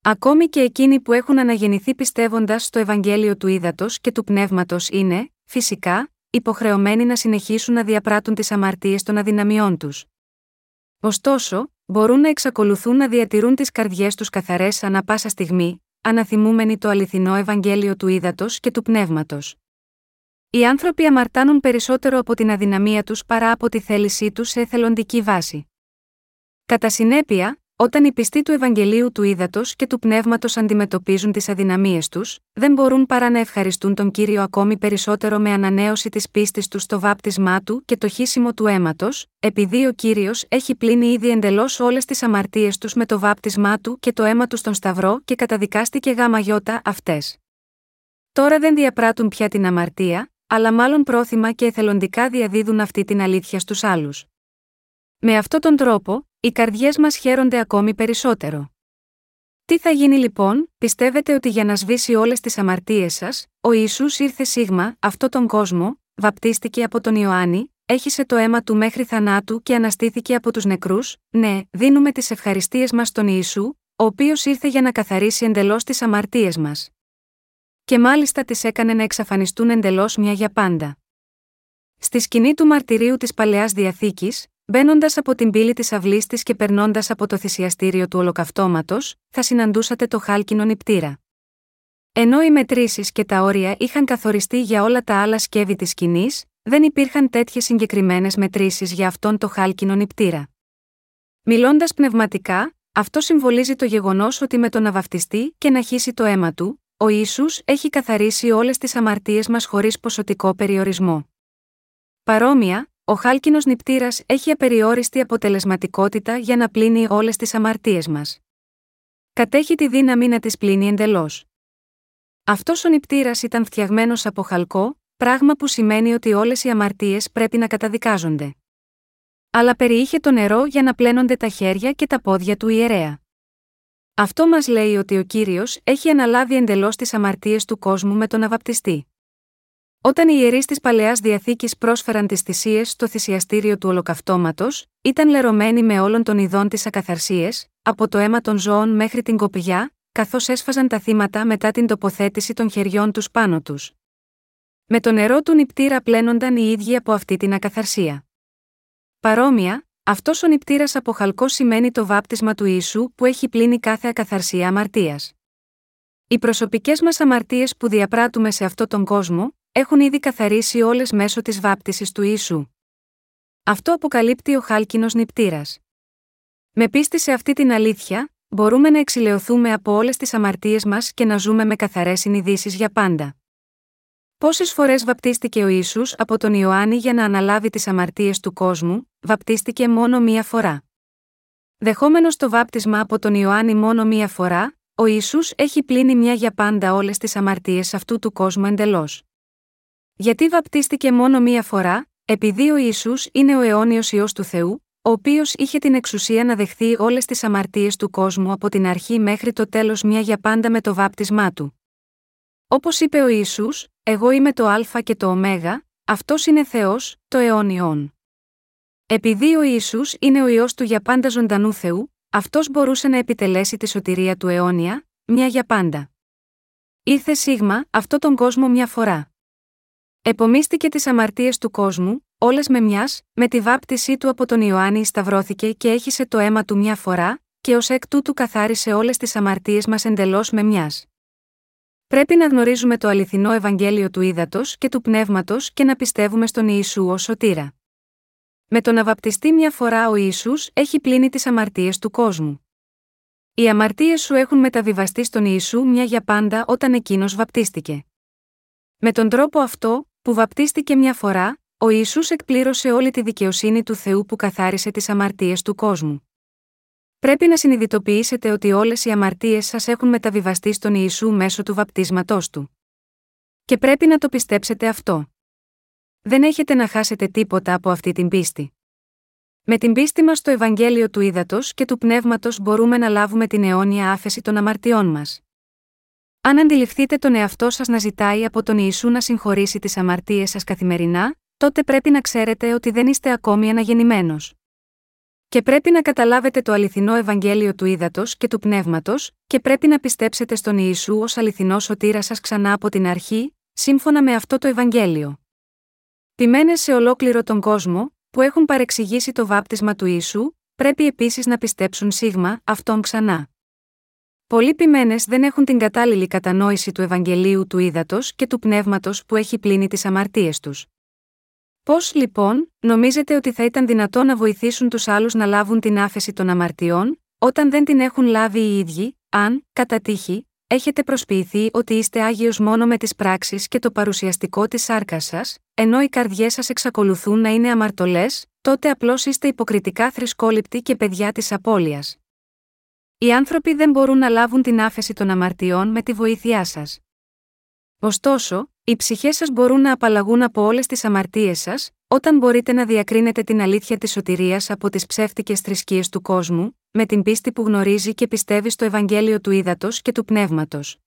Ακόμη και εκείνοι που έχουν αναγεννηθεί πιστεύοντας στο Ευαγγέλιο του Ήδατος και του Πνεύματος είναι, φυσικά, υποχρεωμένοι να συνεχίσουν να διαπράττουν τις αμαρτίες των αδυναμιών τους. Ωστόσο, μπορούν να εξακολουθούν να διατηρούν τις καρδιές τους καθαρές ανα πάσα στιγμή, αναθυμούμενοι το αληθινό Ευαγγέλιο του Ήδατος και του Πνεύματος. Οι άνθρωποι αμαρτάνουν περισσότερο από την αδυναμία τους παρά από τη θέλησή τους σε εθελοντική βάση. Κατά συνέπεια, όταν οι πιστοί του Ευαγγελίου του Ήδατος και του Πνεύματος αντιμετωπίζουν τις αδυναμίες τους, δεν μπορούν παρά να ευχαριστούν τον κύριο ακόμη περισσότερο με ανανέωση της πίστης τους στο βάπτισμά του και το χύσιμο του αίματος, επειδή ο κύριος έχει πλύνει ήδη εντελώς όλες τις αμαρτίες τους με το βάπτισμά του και το αίμα τους στον Σταυρό και καταδικάστηκε γάμα γιώτα αυτές. Τώρα δεν διαπράττουν πια την αμαρτία, αλλά μάλλον πρόθυμα και εθελοντικά διαδίδουν αυτή την αλήθεια στους άλλους. Με αυτόν τον τρόπο, οι καρδιές μας χαίρονται ακόμη περισσότερο. Τι θα γίνει λοιπόν, πιστεύετε ότι για να σβήσει όλες τις αμαρτίες σας, ο Ιησούς ήρθε σίγμα, αυτό τον κόσμο, βαπτίστηκε από τον Ιωάννη, έχισε το αίμα του μέχρι θανάτου και αναστήθηκε από τους νεκρούς, ναι, δίνουμε τις ευχαριστίες μας στον Ιησού, ο οποίος ήρθε για να καθαρίσει εντελώς τις αμαρτίες μας. Και μάλιστα τις έκανε να εξαφανιστούν εντελώς μια για πάντα. Στη σκηνή του μαρτυρίου της Παλαιάς Διαθήκης, Μπαίνοντας από την πύλη της αυλής της και περνώντας από το θυσιαστήριο του ολοκαυτώματος, θα συναντούσατε το χάλκινο νηπτήρα. Ενώ οι μετρήσεις και τα όρια είχαν καθοριστεί για όλα τα άλλα σκεύη της σκηνής, δεν υπήρχαν τέτοιες συγκεκριμένες μετρήσεις για αυτόν το χάλκινο νηπτήρα. Μιλώντας πνευματικά, αυτό συμβολίζει το γεγονός ότι με το να βαφτιστεί και να χύσει το αίμα του, ο Ιησούς έχει καθαρίσει όλες τις αμαρτίες μας χωρίς ποσοτικό περιορισμό. Παρόμοια, ο χάλκινος νηπτήρας έχει απεριόριστη αποτελεσματικότητα για να πλύνει όλες τις αμαρτίες μας. Κατέχει τη δύναμη να τις πλύνει εντελώς. Αυτός ο νηπτήρας ήταν φτιαγμένος από χαλκό, πράγμα που σημαίνει ότι όλες οι αμαρτίες πρέπει να καταδικάζονται. Αλλά περιείχε το νερό για να πλένονται τα χέρια και τα πόδια του ιερέα. Αυτό μας λέει ότι ο κύριος έχει αναλάβει εντελώς τις αμαρτίες του κόσμου με τον αβαπτιστή. Όταν οι ιερείς της παλαιάς διαθήκης πρόσφεραν τις θυσίες στο θυσιαστήριο του ολοκαυτώματος, ήταν λερωμένοι με όλων των ειδών της ακαθαρσίες, από το αίμα των ζώων μέχρι την κοπιά, καθώς έσφαζαν τα θύματα μετά την τοποθέτηση των χεριών τους πάνω τους. Με το νερό του νηπτήρα πλένονταν οι ίδιοι από αυτή την ακαθαρσία. Παρόμοια, αυτός ο νηπτήρας από χαλκό σημαίνει το βάπτισμα του Ιησού που έχει πλύνει κάθε ακαθαρσία αμαρτίας. Οι προσωπικές μας αμαρτίες που διαπράττουμε σε αυτόν τον κόσμο, έχουν ήδη καθαρίσει όλες μέσω της βάπτισης του Ιησού. Αυτό αποκαλύπτει ο χάλκινος νηπτήρα. Με πίστη σε αυτή την αλήθεια, μπορούμε να εξηλαιωθούμε από όλες τις αμαρτίες μας και να ζούμε με καθαρές συνειδήσεις για πάντα. Πόσες φορές βαπτίστηκε ο Ισού από τον Ιωάννη για να αναλάβει τις αμαρτίες του κόσμου, βαπτίστηκε μόνο μία φορά. Δεχόμενος το βάπτισμα από τον Ιωάννη μόνο μία φορά, ο Ιησούς έχει πλύνει μια για πάντα όλες τις αμαρτίες αυτού του κόσμου εντελώς. Γιατί βαπτίστηκε μόνο μία φορά, επειδή ο Ιησούς είναι ο αιώνιος ιό του Θεού, ο οποίος είχε την εξουσία να δεχθεί όλες τις αμαρτίες του κόσμου από την αρχή μέχρι το τέλος μια για πάντα με το βάπτισμά του. Όπως είπε ο Ιησούς, Εγώ είμαι το Α και το Ω, αυτός είναι Θεός, το αιώνιον. Επειδή ο Ιησούς είναι ο ιό του για πάντα ζωντανού Θεού, αυτός μπορούσε να επιτελέσει τη σωτηρία του αιώνια, μια για πάντα. Ήρθε σίγμα, αυτό τον κόσμο μια φορά. Επομίστηκε τις αμαρτίες του κόσμου, όλες με μιας, με τη βάπτισή του από τον Ιωάννη σταυρώθηκε και έχισε το αίμα του μια φορά, και ως εκ τούτου καθάρισε όλες τις αμαρτίες μας εντελώς με μιας. Πρέπει να γνωρίζουμε το αληθινό Ευαγγέλιο του ύδατο και του πνεύματος και να πιστεύουμε στον Ιησού ως σωτήρα. Με το να βαπτιστεί μια φορά ο Ισού έχει πλύνει τις αμαρτίες του κόσμου. Οι αμαρτίες σου έχουν μεταβιβαστεί στον Ιησού μια για πάντα όταν εκείνος βαπτίστηκε. Με τον τρόπο αυτό, που βαπτίστηκε μια φορά, ο Ιησούς εκπλήρωσε όλη τη δικαιοσύνη του Θεού που καθάρισε τις αμαρτίες του κόσμου. Πρέπει να συνειδητοποιήσετε ότι όλες οι αμαρτίες σας έχουν μεταβιβαστεί στον Ιησού μέσω του βαπτίσματός του. Και πρέπει να το πιστέψετε αυτό. Δεν έχετε να χάσετε τίποτα από αυτή την πίστη. Με την πίστη μας στο Ευαγγέλιο του Ήδατος και του Πνεύματος μπορούμε να λάβουμε την αιώνια άφεση των αμαρτιών μας. Αν αντιληφθείτε τον εαυτό σας να ζητάει από τον Ιησού να συγχωρήσει τις αμαρτίες σας καθημερινά, τότε πρέπει να ξέρετε ότι δεν είστε ακόμη αναγεννημένος. Και πρέπει να καταλάβετε το αληθινό Ευαγγέλιο του Ήδατος και του Πνεύματος, και πρέπει να πιστέψετε στον Ιησού ως αληθινός σωτήρας σας ξανά από την αρχή, σύμφωνα με αυτό το Ευαγγέλιο. Ποιμένες σε ολόκληρο τον κόσμο, που έχουν παρεξηγήσει το βάπτισμα του Ιησού, πρέπει επίσης να πιστέψουν σίγμα αυτόν ξανά. Πολλοί ποιμένες δεν έχουν την κατάλληλη κατανόηση του Ευαγγελίου του Ήδατος και του Πνεύματος που έχει πλύνει τις αμαρτίες τους. Πώς, λοιπόν, νομίζετε ότι θα ήταν δυνατό να βοηθήσουν τους άλλους να λάβουν την άφεση των αμαρτιών, όταν δεν την έχουν λάβει οι ίδιοι, αν, κατά τύχη, έχετε προσποιηθεί ότι είστε άγιος μόνο με τις πράξεις και το παρουσιαστικό της σάρκας σας, ενώ οι καρδιές σας εξακολουθούν να είναι αμαρτωλές, τότε απλώς είστε υποκριτικά θρησκόληπτοι και παιδιά της απώλειας. Οι άνθρωποι δεν μπορούν να λάβουν την άφεση των αμαρτιών με τη βοήθειά σας. Ωστόσο, οι ψυχές σας μπορούν να απαλλαγούν από όλες τις αμαρτίες σας, όταν μπορείτε να διακρίνετε την αλήθεια της σωτηρίας από τις ψεύτικες θρησκείες του κόσμου, με την πίστη που γνωρίζει και πιστεύει στο Ευαγγέλιο του Ήδατος και του Πνεύματος.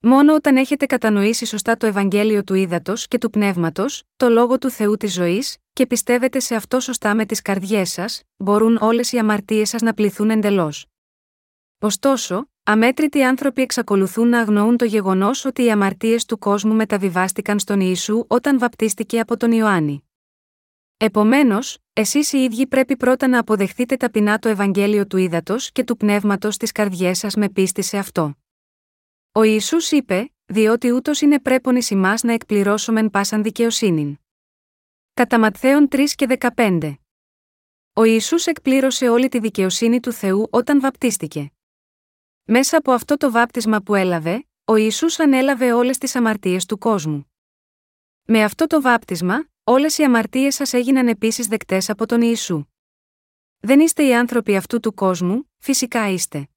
Μόνο όταν έχετε κατανοήσει σωστά το Ευαγγέλιο του Ήδατος και του Πνεύματος, το λόγο του Θεού της ζωής, και πιστεύετε σε αυτό σωστά με τις καρδιές σας, μπορούν όλες οι αμαρτίες σας να πληθούν εντελώς. Ωστόσο, αμέτρητοι άνθρωποι εξακολουθούν να αγνοούν το γεγονός ότι οι αμαρτίες του κόσμου μεταβιβάστηκαν στον Ιησού όταν βαπτίστηκε από τον Ιωάννη. Επομένως, εσείς οι ίδιοι πρέπει πρώτα να αποδεχθείτε ταπεινά το Ευαγγέλιο του Ήδατος και του Πνεύματος στι καρδιές σας με πίστη σε αυτό. Ο Ιησούς είπε, διότι ούτως είναι πρέπον ει να εκπληρώσομεν πάσαν δικαιοσύνην. Κατά Ματθαίων 3 και 15. Ο Ιησούς εκπλήρωσε όλη τη δικαιοσύνη του Θεού όταν βαπτίστηκε. Μέσα από αυτό το βάπτισμα που έλαβε, ο Ιησούς ανέλαβε όλες τις αμαρτίες του κόσμου. Με αυτό το βάπτισμα, όλες οι αμαρτίες σας έγιναν επίσης δεκτές από τον Ιησού. Δεν είστε οι άνθρωποι αυτού του κόσμου, φυσικά είστε.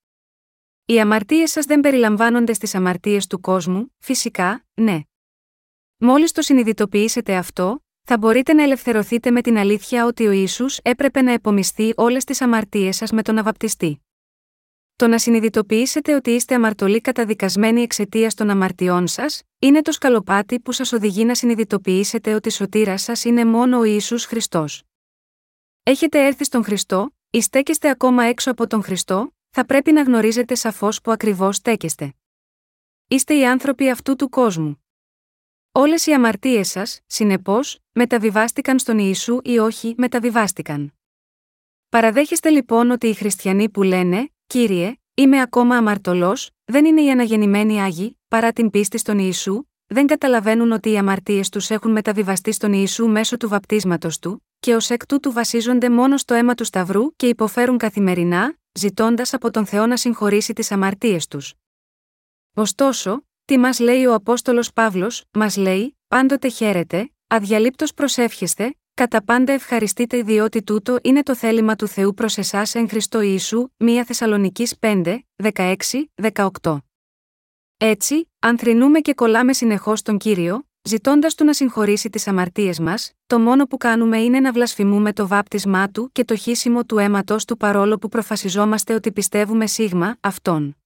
Οι αμαρτίες σας δεν περιλαμβάνονται στις αμαρτίες του κόσμου, φυσικά, ναι. Μόλις το συνειδητοποιήσετε αυτό, θα μπορείτε να ελευθερωθείτε με την αλήθεια ότι ο ίσου έπρεπε να επομιστεί όλες τις αμαρτίες σας με τον αβαπτιστή. Το να συνειδητοποιήσετε ότι είστε αμαρτωλοί καταδικασμένοι εξαιτία των αμαρτιών σας, είναι το σκαλοπάτι που σας οδηγεί να συνειδητοποιήσετε ότι σωτήρας σας είναι μόνο ο Ισού Χριστός. Έχετε έρθει στον Χριστό, ή στέκεστε ακόμα έξω από τον Χριστό, θα πρέπει να γνωρίζετε σαφώς που ακριβώς στέκεστε. Είστε οι άνθρωποι αυτού του κόσμου. Όλες οι αμαρτίες σας, συνεπώς, μεταβιβάστηκαν στον Ιησού ή όχι μεταβιβάστηκαν. Παραδέχεστε λοιπόν ότι οι χριστιανοί που λένε, κύριε, Είμαι ακόμα αμαρτωλός, δεν είναι οι αναγεννημένοι άγιοι, παρά την πίστη στον Ιησού, δεν καταλαβαίνουν ότι οι αμαρτίες τους έχουν μεταβιβαστεί στον Ιησού μέσω του βαπτίσματος του, και ως εκ τούτου βασίζονται μόνο στο αίμα του Σταυρού και υποφέρουν καθημερινά, ζητώντας από τον Θεό να συγχωρήσει τις αμαρτίες τους. Ωστόσο, τι μας λέει ο Απόστολος Παύλος, μας λέει: Πάντοτε χαίρετε, αδιαλείπτως προσεύχεστε, κατά πάντα ευχαριστείτε διότι τούτο είναι το θέλημα του Θεού προς εσάς εν Χριστώ Ιησού, 1 Θεσσαλονικής 5, 16, 18. Έτσι, αν θρυνούμε και κολλάμε συνεχώς τον κύριο, ζητώντας του να συγχωρήσει τις αμαρτίες μας, το μόνο που κάνουμε είναι να βλασφημούμε το βάπτισμά του και το χύσιμο του αίματος του παρόλο που προφασιζόμαστε ότι πιστεύουμε σίγμα αυτόν.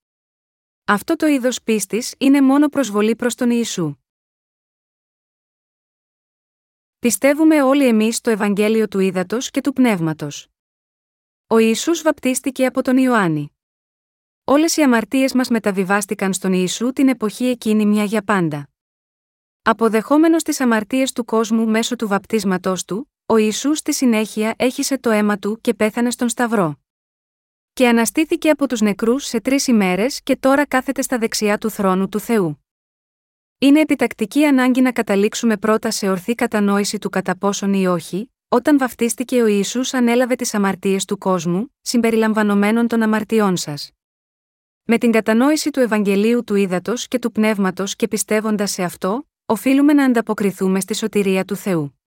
Αυτό το είδος πίστης είναι μόνο προσβολή προς τον Ιησού. Πιστεύουμε όλοι εμείς το Ευαγγέλιο του Ήδατος και του Πνεύματος. Ο Ιησούς βαπτίστηκε από τον Ιωάννη. Όλες οι αμαρτίες μας μεταβιβάστηκαν στον Ιησού την εποχή εκείνη μια για πάντα. Αποδεχόμενος τις αμαρτίες του κόσμου μέσω του βαπτίσματός του, ο Ιησούς στη συνέχεια έχισε το αίμα του και πέθανε στον Σταυρό. Και αναστήθηκε από τους νεκρούς σε τρεις ημέρες και τώρα κάθεται στα δεξιά του θρόνου του Θεού. Είναι επιτακτική ανάγκη να καταλήξουμε πρώτα σε ορθή κατανόηση του κατά πόσον ή όχι, όταν βαφτίστηκε ο Ιησούς ανέλαβε τις αμαρτίες του κόσμου, συμπεριλαμβανομένων των αμαρτιών σας. Με την κατανόηση του Ευαγγελίου του Ήδατος και του Πνεύματος και πιστεύοντας σε αυτό, οφείλουμε να ανταποκριθούμε στη σωτηρία του Θεού.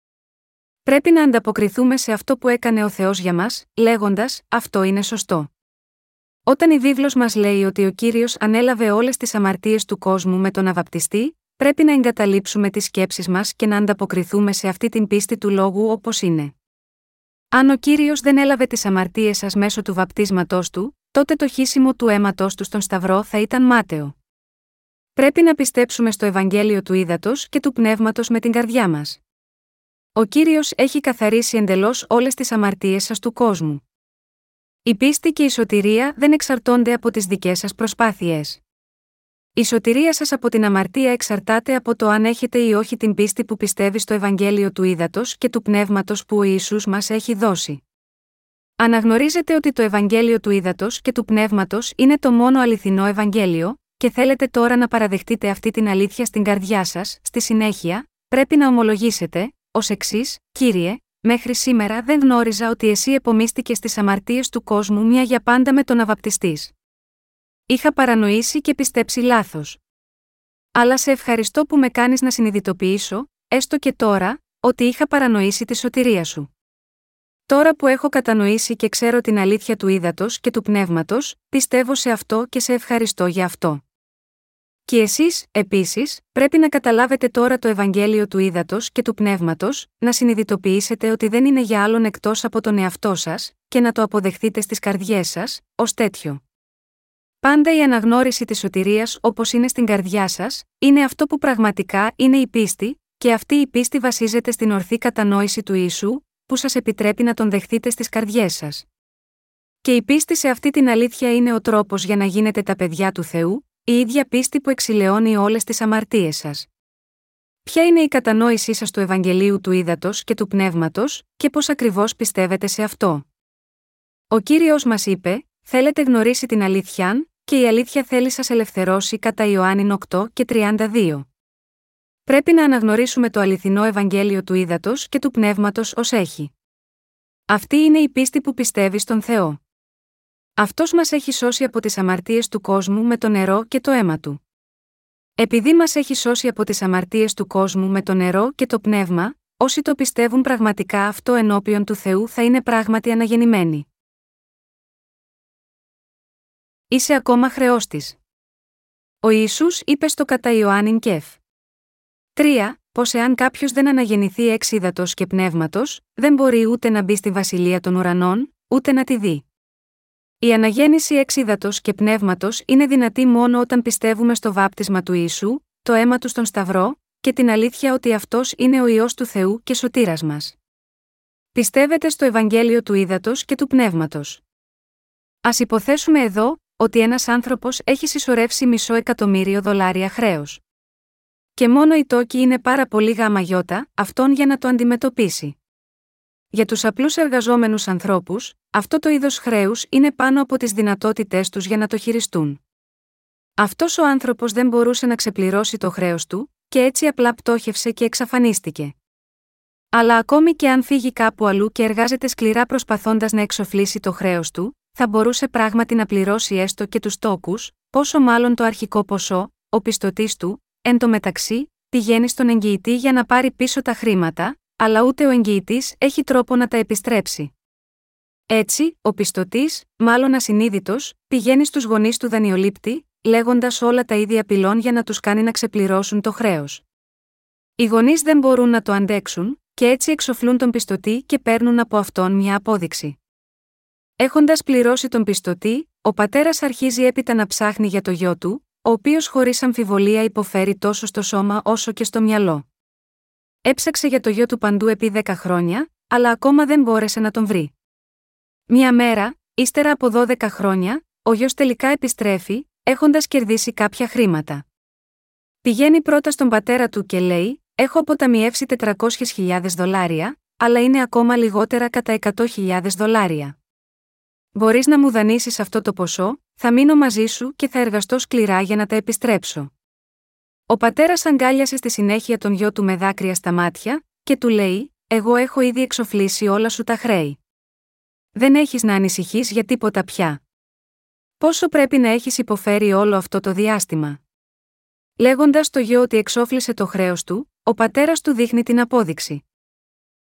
Πρέπει να ανταποκριθούμε σε αυτό που έκανε ο Θεός για μας, λέγοντας: Αυτό είναι σωστό. Όταν η βίβλος μας λέει ότι ο Κύριος ανέλαβε όλες τις αμαρτίες του κόσμου με τον αβαπτιστή, πρέπει να εγκαταλείψουμε τις σκέψεις μας και να ανταποκριθούμε σε αυτή την πίστη του λόγου όπως είναι. Αν ο Κύριος δεν έλαβε τις αμαρτίες σας μέσω του βαπτίσματός του, τότε το χύσιμο του αίματός του στον Σταυρό θα ήταν μάταιο. Πρέπει να πιστέψουμε στο Ευαγγέλιο του Ήδατος και του Πνεύματος με την καρδιά μας. Ο κύριος έχει καθαρίσει εντελώς όλες τις αμαρτίες σας του κόσμου. Η πίστη και η σωτηρία δεν εξαρτώνται από τις δικές σας προσπάθειε. Η σωτηρία σας από την αμαρτία εξαρτάται από το αν έχετε ή όχι την πίστη που πιστεύει στο Ευαγγέλιο του Ήδατος και του Πνεύματος που ο Ιησούς μας έχει δώσει. Αναγνωρίζετε ότι το Ευαγγέλιο του Ήδατος και του Πνεύματος είναι το μόνο αληθινό Ευαγγέλιο, και θέλετε τώρα να παραδεχτείτε αυτή την αλήθεια στην καρδιά σας, στη συνέχεια, πρέπει να ομολογήσετε, ως εξής, κύριε, Μέχρι σήμερα δεν γνώριζα ότι εσύ επομίστηκες στι αμαρτίες του κόσμου μια για πάντα με τον αβαπτιστής. Είχα παρανοήσει και πιστέψει λάθος. Αλλά σε ευχαριστώ που με κάνεις να συνειδητοποιήσω, έστω και τώρα, ότι είχα παρανοήσει τη σωτηρία σου. Τώρα που έχω κατανοήσει και ξέρω την αλήθεια του ύδατος και του πνεύματος, πιστεύω σε αυτό και σε ευχαριστώ για αυτό. Και εσείς, επίσης, πρέπει να καταλάβετε τώρα το Ευαγγέλιο του ύδατος και του πνεύματος, να συνειδητοποιήσετε ότι δεν είναι για άλλον εκτός από τον εαυτό σας, και να το αποδεχθείτε στις καρδιές σας, ως τέτοιο. Πάντα η αναγνώριση της σωτηρίας όπως είναι στην καρδιά σας, είναι αυτό που πραγματικά είναι η πίστη, και αυτή η πίστη βασίζεται στην ορθή κατανόηση του Ιησού, που σας επιτρέπει να τον δεχτείτε στις καρδιές σας. Και η πίστη σε αυτή την αλήθεια είναι ο τρόπος για να γίνετε τα παιδιά του Θεού, η ίδια πίστη που εξηλαιώνει όλες τις αμαρτίες σας. Ποια είναι η κατανόησή σας του Ευαγγελίου του Ήδατος και του Πνεύματος, και πώς ακριβώς πιστεύετε σε αυτό; Ο κύριος μας είπε: Θέλετε γνωρίσει την αλήθεια, και η αλήθεια θέλει σας ελευθερώσει κατά Ιωάννη 8 και 32. Πρέπει να αναγνωρίσουμε το αληθινό Ευαγγέλιο του Ήδατος και του Πνεύματος ως έχει. Αυτή είναι η πίστη που πιστεύει στον Θεό. Αυτός μας έχει σώσει από τις αμαρτίες του κόσμου με το νερό και το αίμα του. Επειδή μας έχει σώσει από τις αμαρτίες του κόσμου με το νερό και το πνεύμα, όσοι το πιστεύουν πραγματικά αυτό ενώπιον του Θεού θα είναι πράγματι αναγεννημένοι. Είσαι ακόμα χρεώστη. Ο Ιησούς είπε στο κατά Ιωάννην Κεφ. 3. Πως εάν κάποιος δεν αναγεννηθεί εξ και πνεύματος, δεν μπορεί ούτε να μπει στη βασιλεία των ουρανών, ούτε να τη δει. Η αναγέννηση εξίδατο και πνεύματος είναι δυνατή μόνο όταν πιστεύουμε στο βάπτισμα του Ιησού, το αίμα του στον Σταυρό, και την αλήθεια ότι αυτός είναι ο ιό του Θεού και σωτήρας μας. Πιστεύετε στο Ευαγγέλιο του Ήδατος και του Πνεύματος. Α υποθέσουμε εδώ, ότι ένας άνθρωπος έχει συσσωρεύσει μισό εκατομμύριο δολάρια χρέο. Και μόνο η τόκη είναι πάρα πολύ γαμαγιώτα, αυτόν για να το αντιμετωπίσει. Για τους απλούς εργαζόμενους ανθρώπους, αυτό το είδος χρέους είναι πάνω από τις δυνατότητές τους για να το χειριστούν. Αυτός ο άνθρωπος δεν μπορούσε να ξεπληρώσει το χρέος του, και έτσι απλά πτώχευσε και εξαφανίστηκε. Αλλά ακόμη και αν φύγει κάπου αλλού και εργάζεται σκληρά προσπαθώντας να εξοφλήσει το χρέος του, θα μπορούσε πράγματι να πληρώσει έστω και τους τόκους, πόσο μάλλον το αρχικό ποσό, ο πιστωτής του, εν τω μεταξύ, πηγαίνει στον εγγυητή για να πάρει πίσω τα χρήματα, αλλά ούτε ο εγγυητής έχει τρόπο να τα επιστρέψει. Έτσι, ο πιστωτής, μάλλον ασυνείδητος, πηγαίνει στους γονείς του δανειολήπτη, λέγοντας όλα τα ίδια απειλών για να τους κάνει να ξεπληρώσουν το χρέος. Οι γονείς δεν μπορούν να το αντέξουν, και έτσι εξοφλούν τον πιστωτή και παίρνουν από αυτόν μια απόδειξη. Έχοντας πληρώσει τον πιστωτή, ο πατέρας αρχίζει έπειτα να ψάχνει για το γιο του, ο οποίος χωρίς αμφιβολία υποφέρει τόσο στο σώμα όσο και στο μυαλό. Έψαξε για το γιο του παντού επί δέκα χρόνια, αλλά ακόμα δεν μπόρεσε να τον βρει. Μια μέρα, ύστερα από 12 χρόνια, ο γιος τελικά επιστρέφει, έχοντας κερδίσει κάποια χρήματα. Πηγαίνει πρώτα στον πατέρα του και λέει: Έχω αποταμιεύσει 400.000 δολάρια, αλλά είναι ακόμα λιγότερα κατά 100.000 δολάρια. Μπορείς να μου δανείσεις αυτό το ποσό, θα μείνω μαζί σου και θα εργαστώ σκληρά για να τα επιστρέψω. Ο πατέρας αγκάλιασε στη συνέχεια τον γιο του με δάκρυα στα μάτια, και του λέει: Εγώ έχω ήδη εξοφλήσει όλα σου τα χρέη. Δεν έχεις να ανησυχείς για τίποτα πια. Πόσο πρέπει να έχεις υποφέρει όλο αυτό το διάστημα; Λέγοντας το γιο ότι εξόφλησε το χρέος του, ο πατέρας του δείχνει την απόδειξη.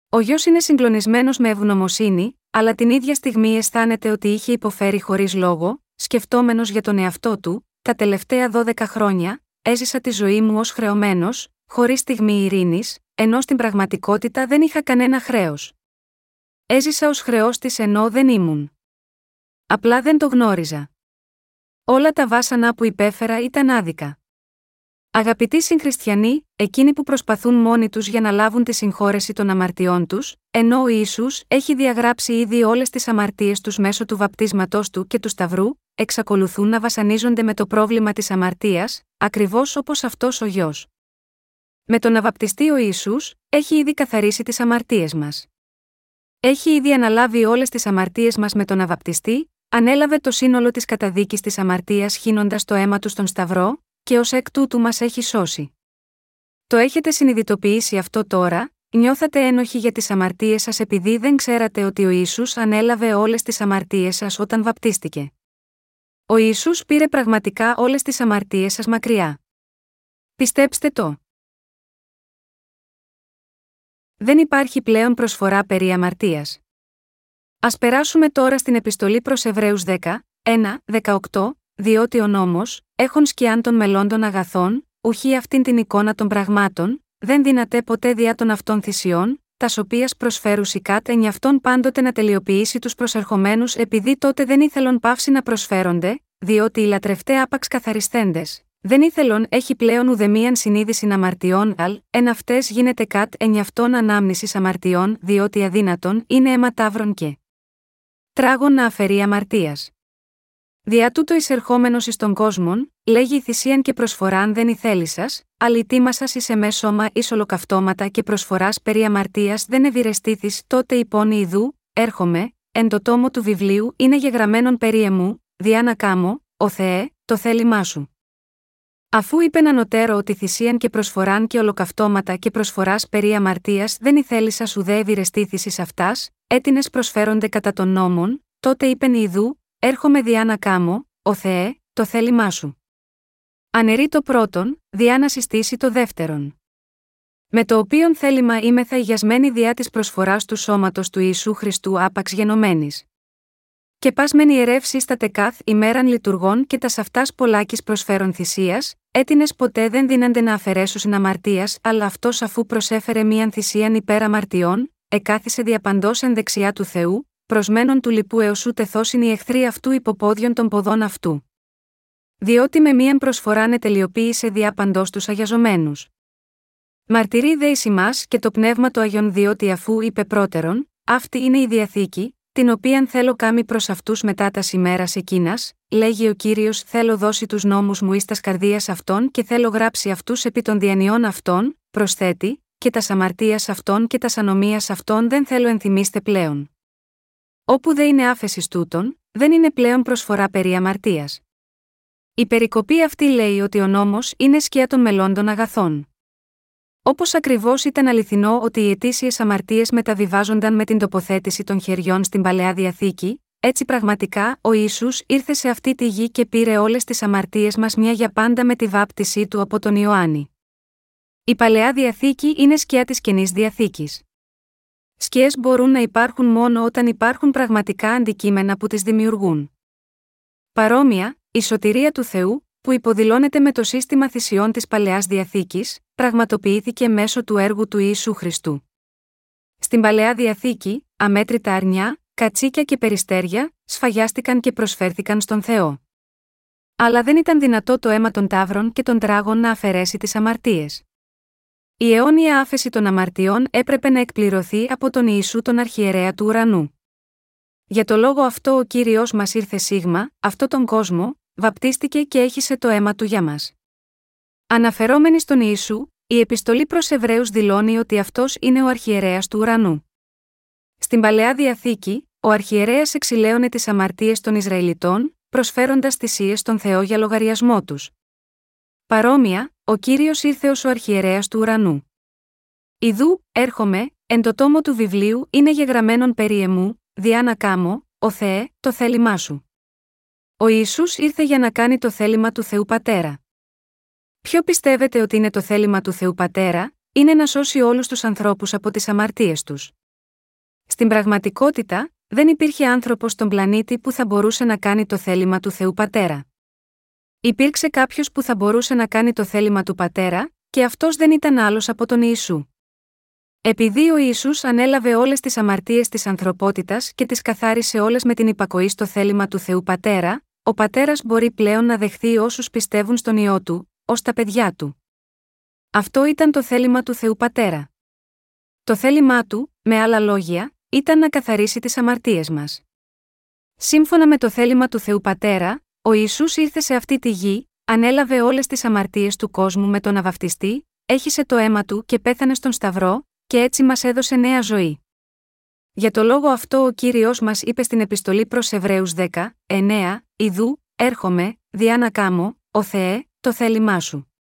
Ο γιος είναι συγκλονισμένος με ευγνωμοσύνη, αλλά την ίδια στιγμή αισθάνεται ότι είχε υποφέρει χωρίς λόγο, σκεφτόμενος για τον εαυτό του, τα τελευταία 12 χρόνια, έζησα τη ζωή μου ως χρεωμένος, χωρίς στιγμή ειρήνης, ενώ στην πραγματικότητα δεν είχα κανένα χρέος. Έζησα ως χρεώστη ενώ δεν ήμουν. Απλά δεν το γνώριζα. Όλα τα βάσανα που υπέφερα ήταν άδικα. Αγαπητοί συγχριστιανοί, εκείνοι που προσπαθούν μόνοι τους για να λάβουν τη συγχώρεση των αμαρτιών τους, ενώ ο Ισού έχει διαγράψει ήδη όλες τις αμαρτίες τους μέσω του βαπτίσματός του και του Σταυρού, εξακολουθούν να βασανίζονται με το πρόβλημα της αμαρτίας, ακριβώς όπως αυτός ο γιος. Με τον να βαπτιστεί ο Ισού, έχει ήδη καθαρίσει τις αμαρτίες μας. Έχει ήδη αναλάβει όλες τις αμαρτίες μας με τον να ανέλαβε το σύνολο της καταδίκης της αμαρτίας χύνοντας το αίμα του στον Σταυρό, και ως εκ τούτου μας έχει σώσει. Το έχετε συνειδητοποιήσει αυτό τώρα, νιώθατε ένοχοι για τις αμαρτίες σας επειδή δεν ξέρατε ότι ο Ιησούς ανέλαβε όλες τις αμαρτίες σας όταν βαπτίστηκε; Ο Ιησούς πήρε πραγματικά όλες τις αμαρτίες σας μακριά. Πιστέψτε το. Δεν υπάρχει πλέον προσφορά περί αμαρτίας. Ας περάσουμε τώρα στην επιστολή προς Εβραίους 10, 1, 18, διότι ο νόμος, έχουν σκιάν των μελών αγαθών, ουχή αυτήν την εικόνα των πραγμάτων, δεν δυνατέ ποτέ διά των αυτών θυσιών, τας οποίας προσφέρουσι κάτ εν αυτόν πάντοτε να τελειοποιήσει τους προσερχομένους επειδή τότε δεν ήθελον πάυση να προσφέρονται, διότι οι λατρευτέ άπαξ καθαριστέντες. Δεν ήθελον έχει πλέον ουδεμίαν συνείδηση αμαρτιών, αλ, εν αυτές γίνεται κατ εν αυτόν ανάμνησης αμαρτιών, διότι αδύνατον είναι αίμα τάβρον και τράγων να αφαιρεί αμαρτίας. Δια τούτο εισερχόμενος εις τον κόσμον, λέγει θυσίαν και προσφοράν δεν ηθέλη σας, αλητήμα σας εις εμές σώμα εις ολοκαυτώματα και προσφοράς περί αμαρτίας δεν ευηρεστήθης τότε υπόνοι ιδού, έρχομαι, εν το τόμο του βιβλίου είναι γεγραμμένον περί εμού, διά να κάμω, ο Θεέ, το θέλημά σου. Αφού είπε ανωτέρω ότι θυσίαν και προσφοράν και ολοκαυτώματα και προσφοράς περί αμαρτίας δεν ηθέλησα ουδέ ευηρεστήθηση αυτάς, έτινε προσφέρονται κατά των νόμων, τότε είπεν ιδού, Έρχομαι διά να κάμω, ο Θεέ, το θέλημά σου. Ανερεί το πρώτον, διά να συστήσει το δεύτερον. Με το οποίον θέλημα είμαι θα ηγιασμένη διά της προσφοράς του σώματος του Ιησού Χριστού άπαξ γενομένης. Και πας μεν ιερεύσεις στα τεκάθ ημέραν λειτουργών και τα σαυτάς πολλάκη προσφέρον θυσίας, έτινε ποτέ δεν δίνανται να αφαιρέσουν αμαρτίας, αλλά αυτός αφού προσέφερε μίαν θυσίαν υπέρ αμαρτιών, εκάθισε διαπαντός εν δεξιά του Θεού, προσμένων του λοιπού έως ούτε θόσιν οι εχθροί αυτού υποπόδιον των ποδών αυτού. Διότι με μίαν προσφοράνε τελειοποίησε διάπαντό τους αγιαζομένους. Μαρτυρεί δε εις και το πνεύμα του Αγιον διότι αφού είπε πρώτερον, αυτή είναι η διαθήκη, την οποίαν θέλω κάμει προς αυτούς μετά τας ημέρας εκείνας, λέγει ο κύριος θέλω δώσει τους νόμους μου εις τας καρδίας αυτών και θέλω γράψει αυτούς επί των διανιών αυτών, προσθέτει, και τας αμαρτίας αυτών και τας ανομίας αυτών δεν θέλω ενθυμίστε πλέον. Όπου δεν είναι άφεσης τούτων, δεν είναι πλέον προσφορά περί αμαρτίας. Η περικοπή αυτή λέει ότι ο νόμος είναι σκιά των μελών αγαθών. Όπως ακριβώς ήταν αληθινό ότι οι αιτήσιες αμαρτίες μεταβιβάζονταν με την τοποθέτηση των χεριών στην παλαιά διαθήκη, έτσι πραγματικά ο ίσου ήρθε σε αυτή τη γη και πήρε όλες τις αμαρτίες μας μια για πάντα με τη βάπτισή του από τον Ιωάννη. Η παλαιά διαθήκη είναι σκιά της καινής διαθήκης. Σκιές μπορούν να υπάρχουν μόνο όταν υπάρχουν πραγματικά αντικείμενα που τις δημιουργούν. Παρόμοια, η σωτηρία του Θεού, που υποδηλώνεται με το σύστημα θυσιών της παλαιάς διαθήκης, πραγματοποιήθηκε μέσω του έργου του Ιησού Χριστού. Στην παλαιά διαθήκη, αμέτρητα αρνιά, κατσίκια και περιστέρια, σφαγιάστηκαν και προσφέρθηκαν στον Θεό. Αλλά δεν ήταν δυνατό το αίμα των τάβρων και των τράγων να αφαιρέσει τις αμαρτίες. Η αιώνια άφεση των αμαρτιών έπρεπε να εκπληρωθεί από τον Ιησού τον αρχιερέα του ουρανού. Για το λόγο αυτό ο κύριος μας ήρθε σίγμα, αυτό τον κόσμο, βαπτίστηκε και έχισε το αίμα του για μας. Αναφερόμενη στον Ιησού, η επιστολή προς Εβραίους δηλώνει ότι αυτός είναι ο αρχιερέας του ουρανού. Στην παλαιά διαθήκη, ο αρχιερέας εξηλαίωνε τις αμαρτίες των Ισραηλιτών, προσφέροντας θυσίες στον Θεό για λογαριασμό τους. Παρόμοια, ο κύριος ήρθε ως ο αρχιερέας του ουρανού. Ιδού, έρχομαι, εν το τόμο του βιβλίου είναι γεγραμμένον περί εμού, διά να κάμω, ο Θεέ, το θέλημά σου. Ο Ιησούς ήρθε για να κάνει το θέλημα του Θεού Πατέρα. Ποιο πιστεύετε ότι είναι το θέλημα του Θεού Πατέρα, είναι να σώσει όλους τους ανθρώπους από τις αμαρτίες τους. Στην πραγματικότητα, δεν υπήρχε άνθρωπος στον πλανήτη που θα μπορούσε να κάνει το θέλημα του Θεού Πατέρα. Υπήρξε κάποιος που θα μπορούσε να κάνει το θέλημα του Πατέρα, και αυτός δεν ήταν άλλος από τον Ιησού. Επειδή ο Ισού ανέλαβε όλες τις αμαρτίες της ανθρωπότητας και τις καθάρισε όλες με την υπακοή στο θέλημα του Θεού Πατέρα, ο Πατέρας μπορεί πλέον να δεχθεί όσους πιστεύουν στον ιό του, ως τα παιδιά του. Αυτό ήταν το θέλημα του Θεού Πατέρα. Το θέλημά του, με άλλα λόγια, ήταν να καθαρίσει τις αμαρτίες μας. Σύμφωνα με το θέλημα του Θεού Πατέρα, ο Ιησούς ήρθε σε αυτή τη γη, ανέλαβε όλες τις αμαρτίες του κόσμου με τον να έχισε το αίμα του και πέθανε στον Σταυρό, και έτσι μας έδωσε νέα ζωή. Για το λόγο αυτό ο κύριος μας είπε στην επιστολή προς Εβραίους 10, 9, Ιδού, έρχομαι, διά να κάμω, ο Θεέ, το θέλημά σου.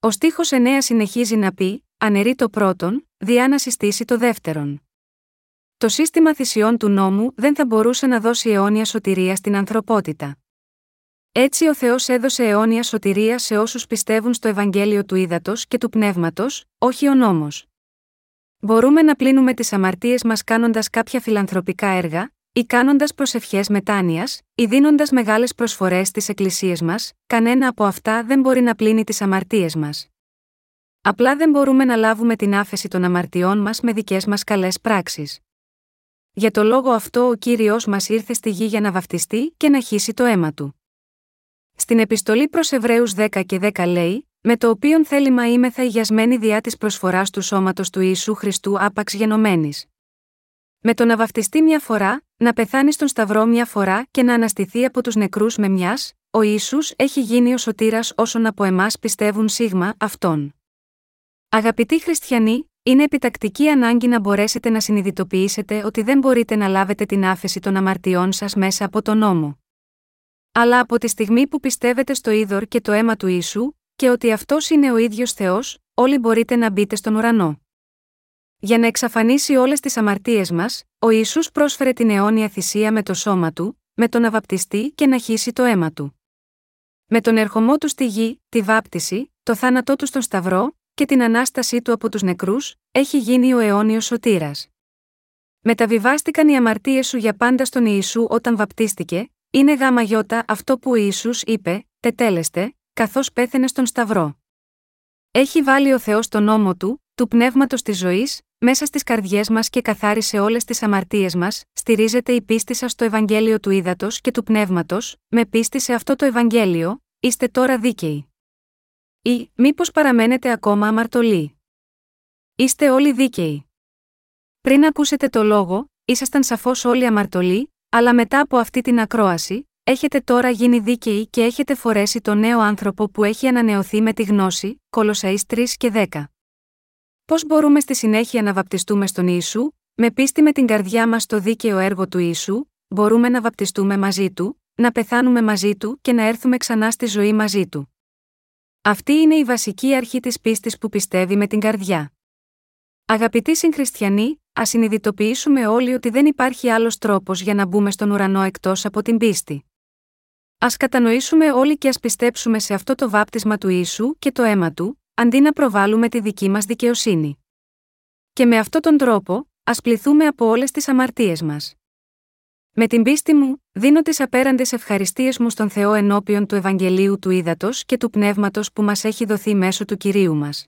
Ο στίχος 9 συνεχίζει να πει, ανερεί το πρώτον, διά να συστήσει το δεύτερον. Το σύστημα θυσιών του νόμου δεν θα μπορούσε να δώσει αιώνια σωτηρία στην ανθρωπότητα. Έτσι ο Θεός έδωσε αιώνια σωτηρία σε όσους πιστεύουν στο Ευαγγέλιο του Ήδατος και του Πνεύματος, όχι ο νόμος. Μπορούμε να πλύνουμε τις αμαρτίες μας κάνοντας κάποια φιλανθρωπικά έργα, ή κάνοντας προσευχές μετάνοιας, ή δίνοντας μεγάλες προσφορές στις εκκλησίες μας, κανένα από αυτά δεν μπορεί να πλύνει τις αμαρτίες μας. Απλά δεν μπορούμε να λάβουμε την άφεση των αμαρτιών μας με δικές μας καλές πράξεις. Για το λόγο αυτό ο κύριος μας ήρθε στη γη για να βαφτιστεί και να χύσει το αίμα του. Στην επιστολή προς Εβραίους 10 και 10 λέει: με το οποίον θέλημα είμεθα υγιασμένοι διά της προσφοράς του σώματος του Ιησού Χριστού άπαξ γενομένης. Με το να βαφτιστεί μια φορά, να πεθάνει στον Σταυρό μια φορά και να αναστηθεί από τους νεκρούς με μιας, ο Ιησούς έχει γίνει ο σωτήρας όσων από εμάς πιστεύουν σίγμα αυτόν. Αγαπητοί χριστιανοί, είναι επιτακτική ανάγκη να μπορέσετε να συνειδητοποιήσετε ότι δεν μπορείτε να λάβετε την άφεση των αμαρτιών σας μέσα από τον νόμο. Αλλά από τη στιγμή που πιστεύετε στο είδωρ και το αίμα του Ιησού, και ότι αυτός είναι ο ίδιος Θεός, όλοι μπορείτε να μπείτε στον ουρανό. Για να εξαφανίσει όλες τις αμαρτίες μας, ο Ιησούς πρόσφερε την αιώνια θυσία με το σώμα του, με τον αβαπτιστή και να χύσει το αίμα του. Με τον ερχομό του στη γη, τη βάπτιση, το θάνατό του στον Σταυρό και την ανάστασή του από τους νεκρούς, έχει γίνει ο αιώνιος σωτήρας. Μεταβιβάστηκαν οι αμαρτίες σου για πάντα στον Ιησού όταν βαπτίστηκε, είναι γάμα γιώτα αυτό που ο Ιησούς είπε, τετέλεστε, καθώς πέθαινε στον Σταυρό. Έχει βάλει ο Θεός τον νόμο του, του πνεύματος της ζωής, μέσα στις καρδιές μας και καθάρισε όλες τις αμαρτίες μας, στηρίζεται η πίστη σας στο Ευαγγέλιο του Ήδατος και του Πνεύματος, με πίστη σε αυτό το Ευαγγέλιο, είστε τώρα δίκαιοι. Ή, μήπως παραμένετε ακόμα αμαρτωλοί. Είστε όλοι δίκαιοι. Πριν ακούσετε το λόγο, ήσασταν σαφώς όλοι αμαρτωλοί, αλλά μετά από αυτή την ακρόαση, έχετε τώρα γίνει δίκαιοι και έχετε φορέσει τον νέο άνθρωπο που έχει ανανεωθεί με τη γνώση, Κολοσαείς 3 και 10. Πώς μπορούμε στη συνέχεια να βαπτιστούμε στον Ιησού, με πίστη με την καρδιά μας στο δίκαιο έργο του Ιησού, μπορούμε να βαπτιστούμε μαζί του, να πεθάνουμε μαζί του και να έρθουμε ξανά στη ζωή μαζί του. Αυτή είναι η βασική αρχή της πίστης που πιστεύει με την καρδιά. Αγαπητοί συγχριστιανοί, ας συνειδητοποιήσουμε όλοι ότι δεν υπάρχει άλλος τρόπος για να μπούμε στον ουρανό εκτός από την πίστη. Α κατανοήσουμε όλοι και ας πιστέψουμε σε αυτό το βάπτισμα του Ιησού και το αίμα του, αντί να προβάλλουμε τη δική μας δικαιοσύνη. Και με αυτόν τον τρόπο, ας πληθούμε από όλες τις αμαρτίες μας. Με την πίστη μου, δίνω τις απέραντες ευχαριστίες μου στον Θεό ενώπιον του Ευαγγελίου του Ήδατος και του Πνεύματος που μας έχει δοθεί μέσω του κυρίου μας.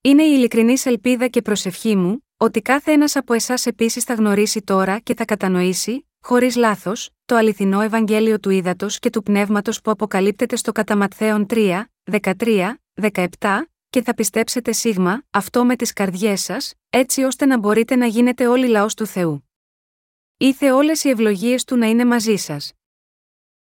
Είναι η ειλικρινής ελπίδα και προσευχή μου, ότι κάθε ένας από εσάς επίσης θα γνωρίσει τώρα και θα κατανοήσει, χωρίς λάθος, το αληθινό Ευαγγέλιο του Ήδατος και του Πνεύματος που αποκαλύπτεται στο Καταματθέον 3, 13, 17, και θα πιστέψετε σίγμα, αυτό με τις καρδιές σας, έτσι ώστε να μπορείτε να γίνετε όλοι λαός του Θεού. Ήθε όλες οι ευλογίες του να είναι μαζί σας.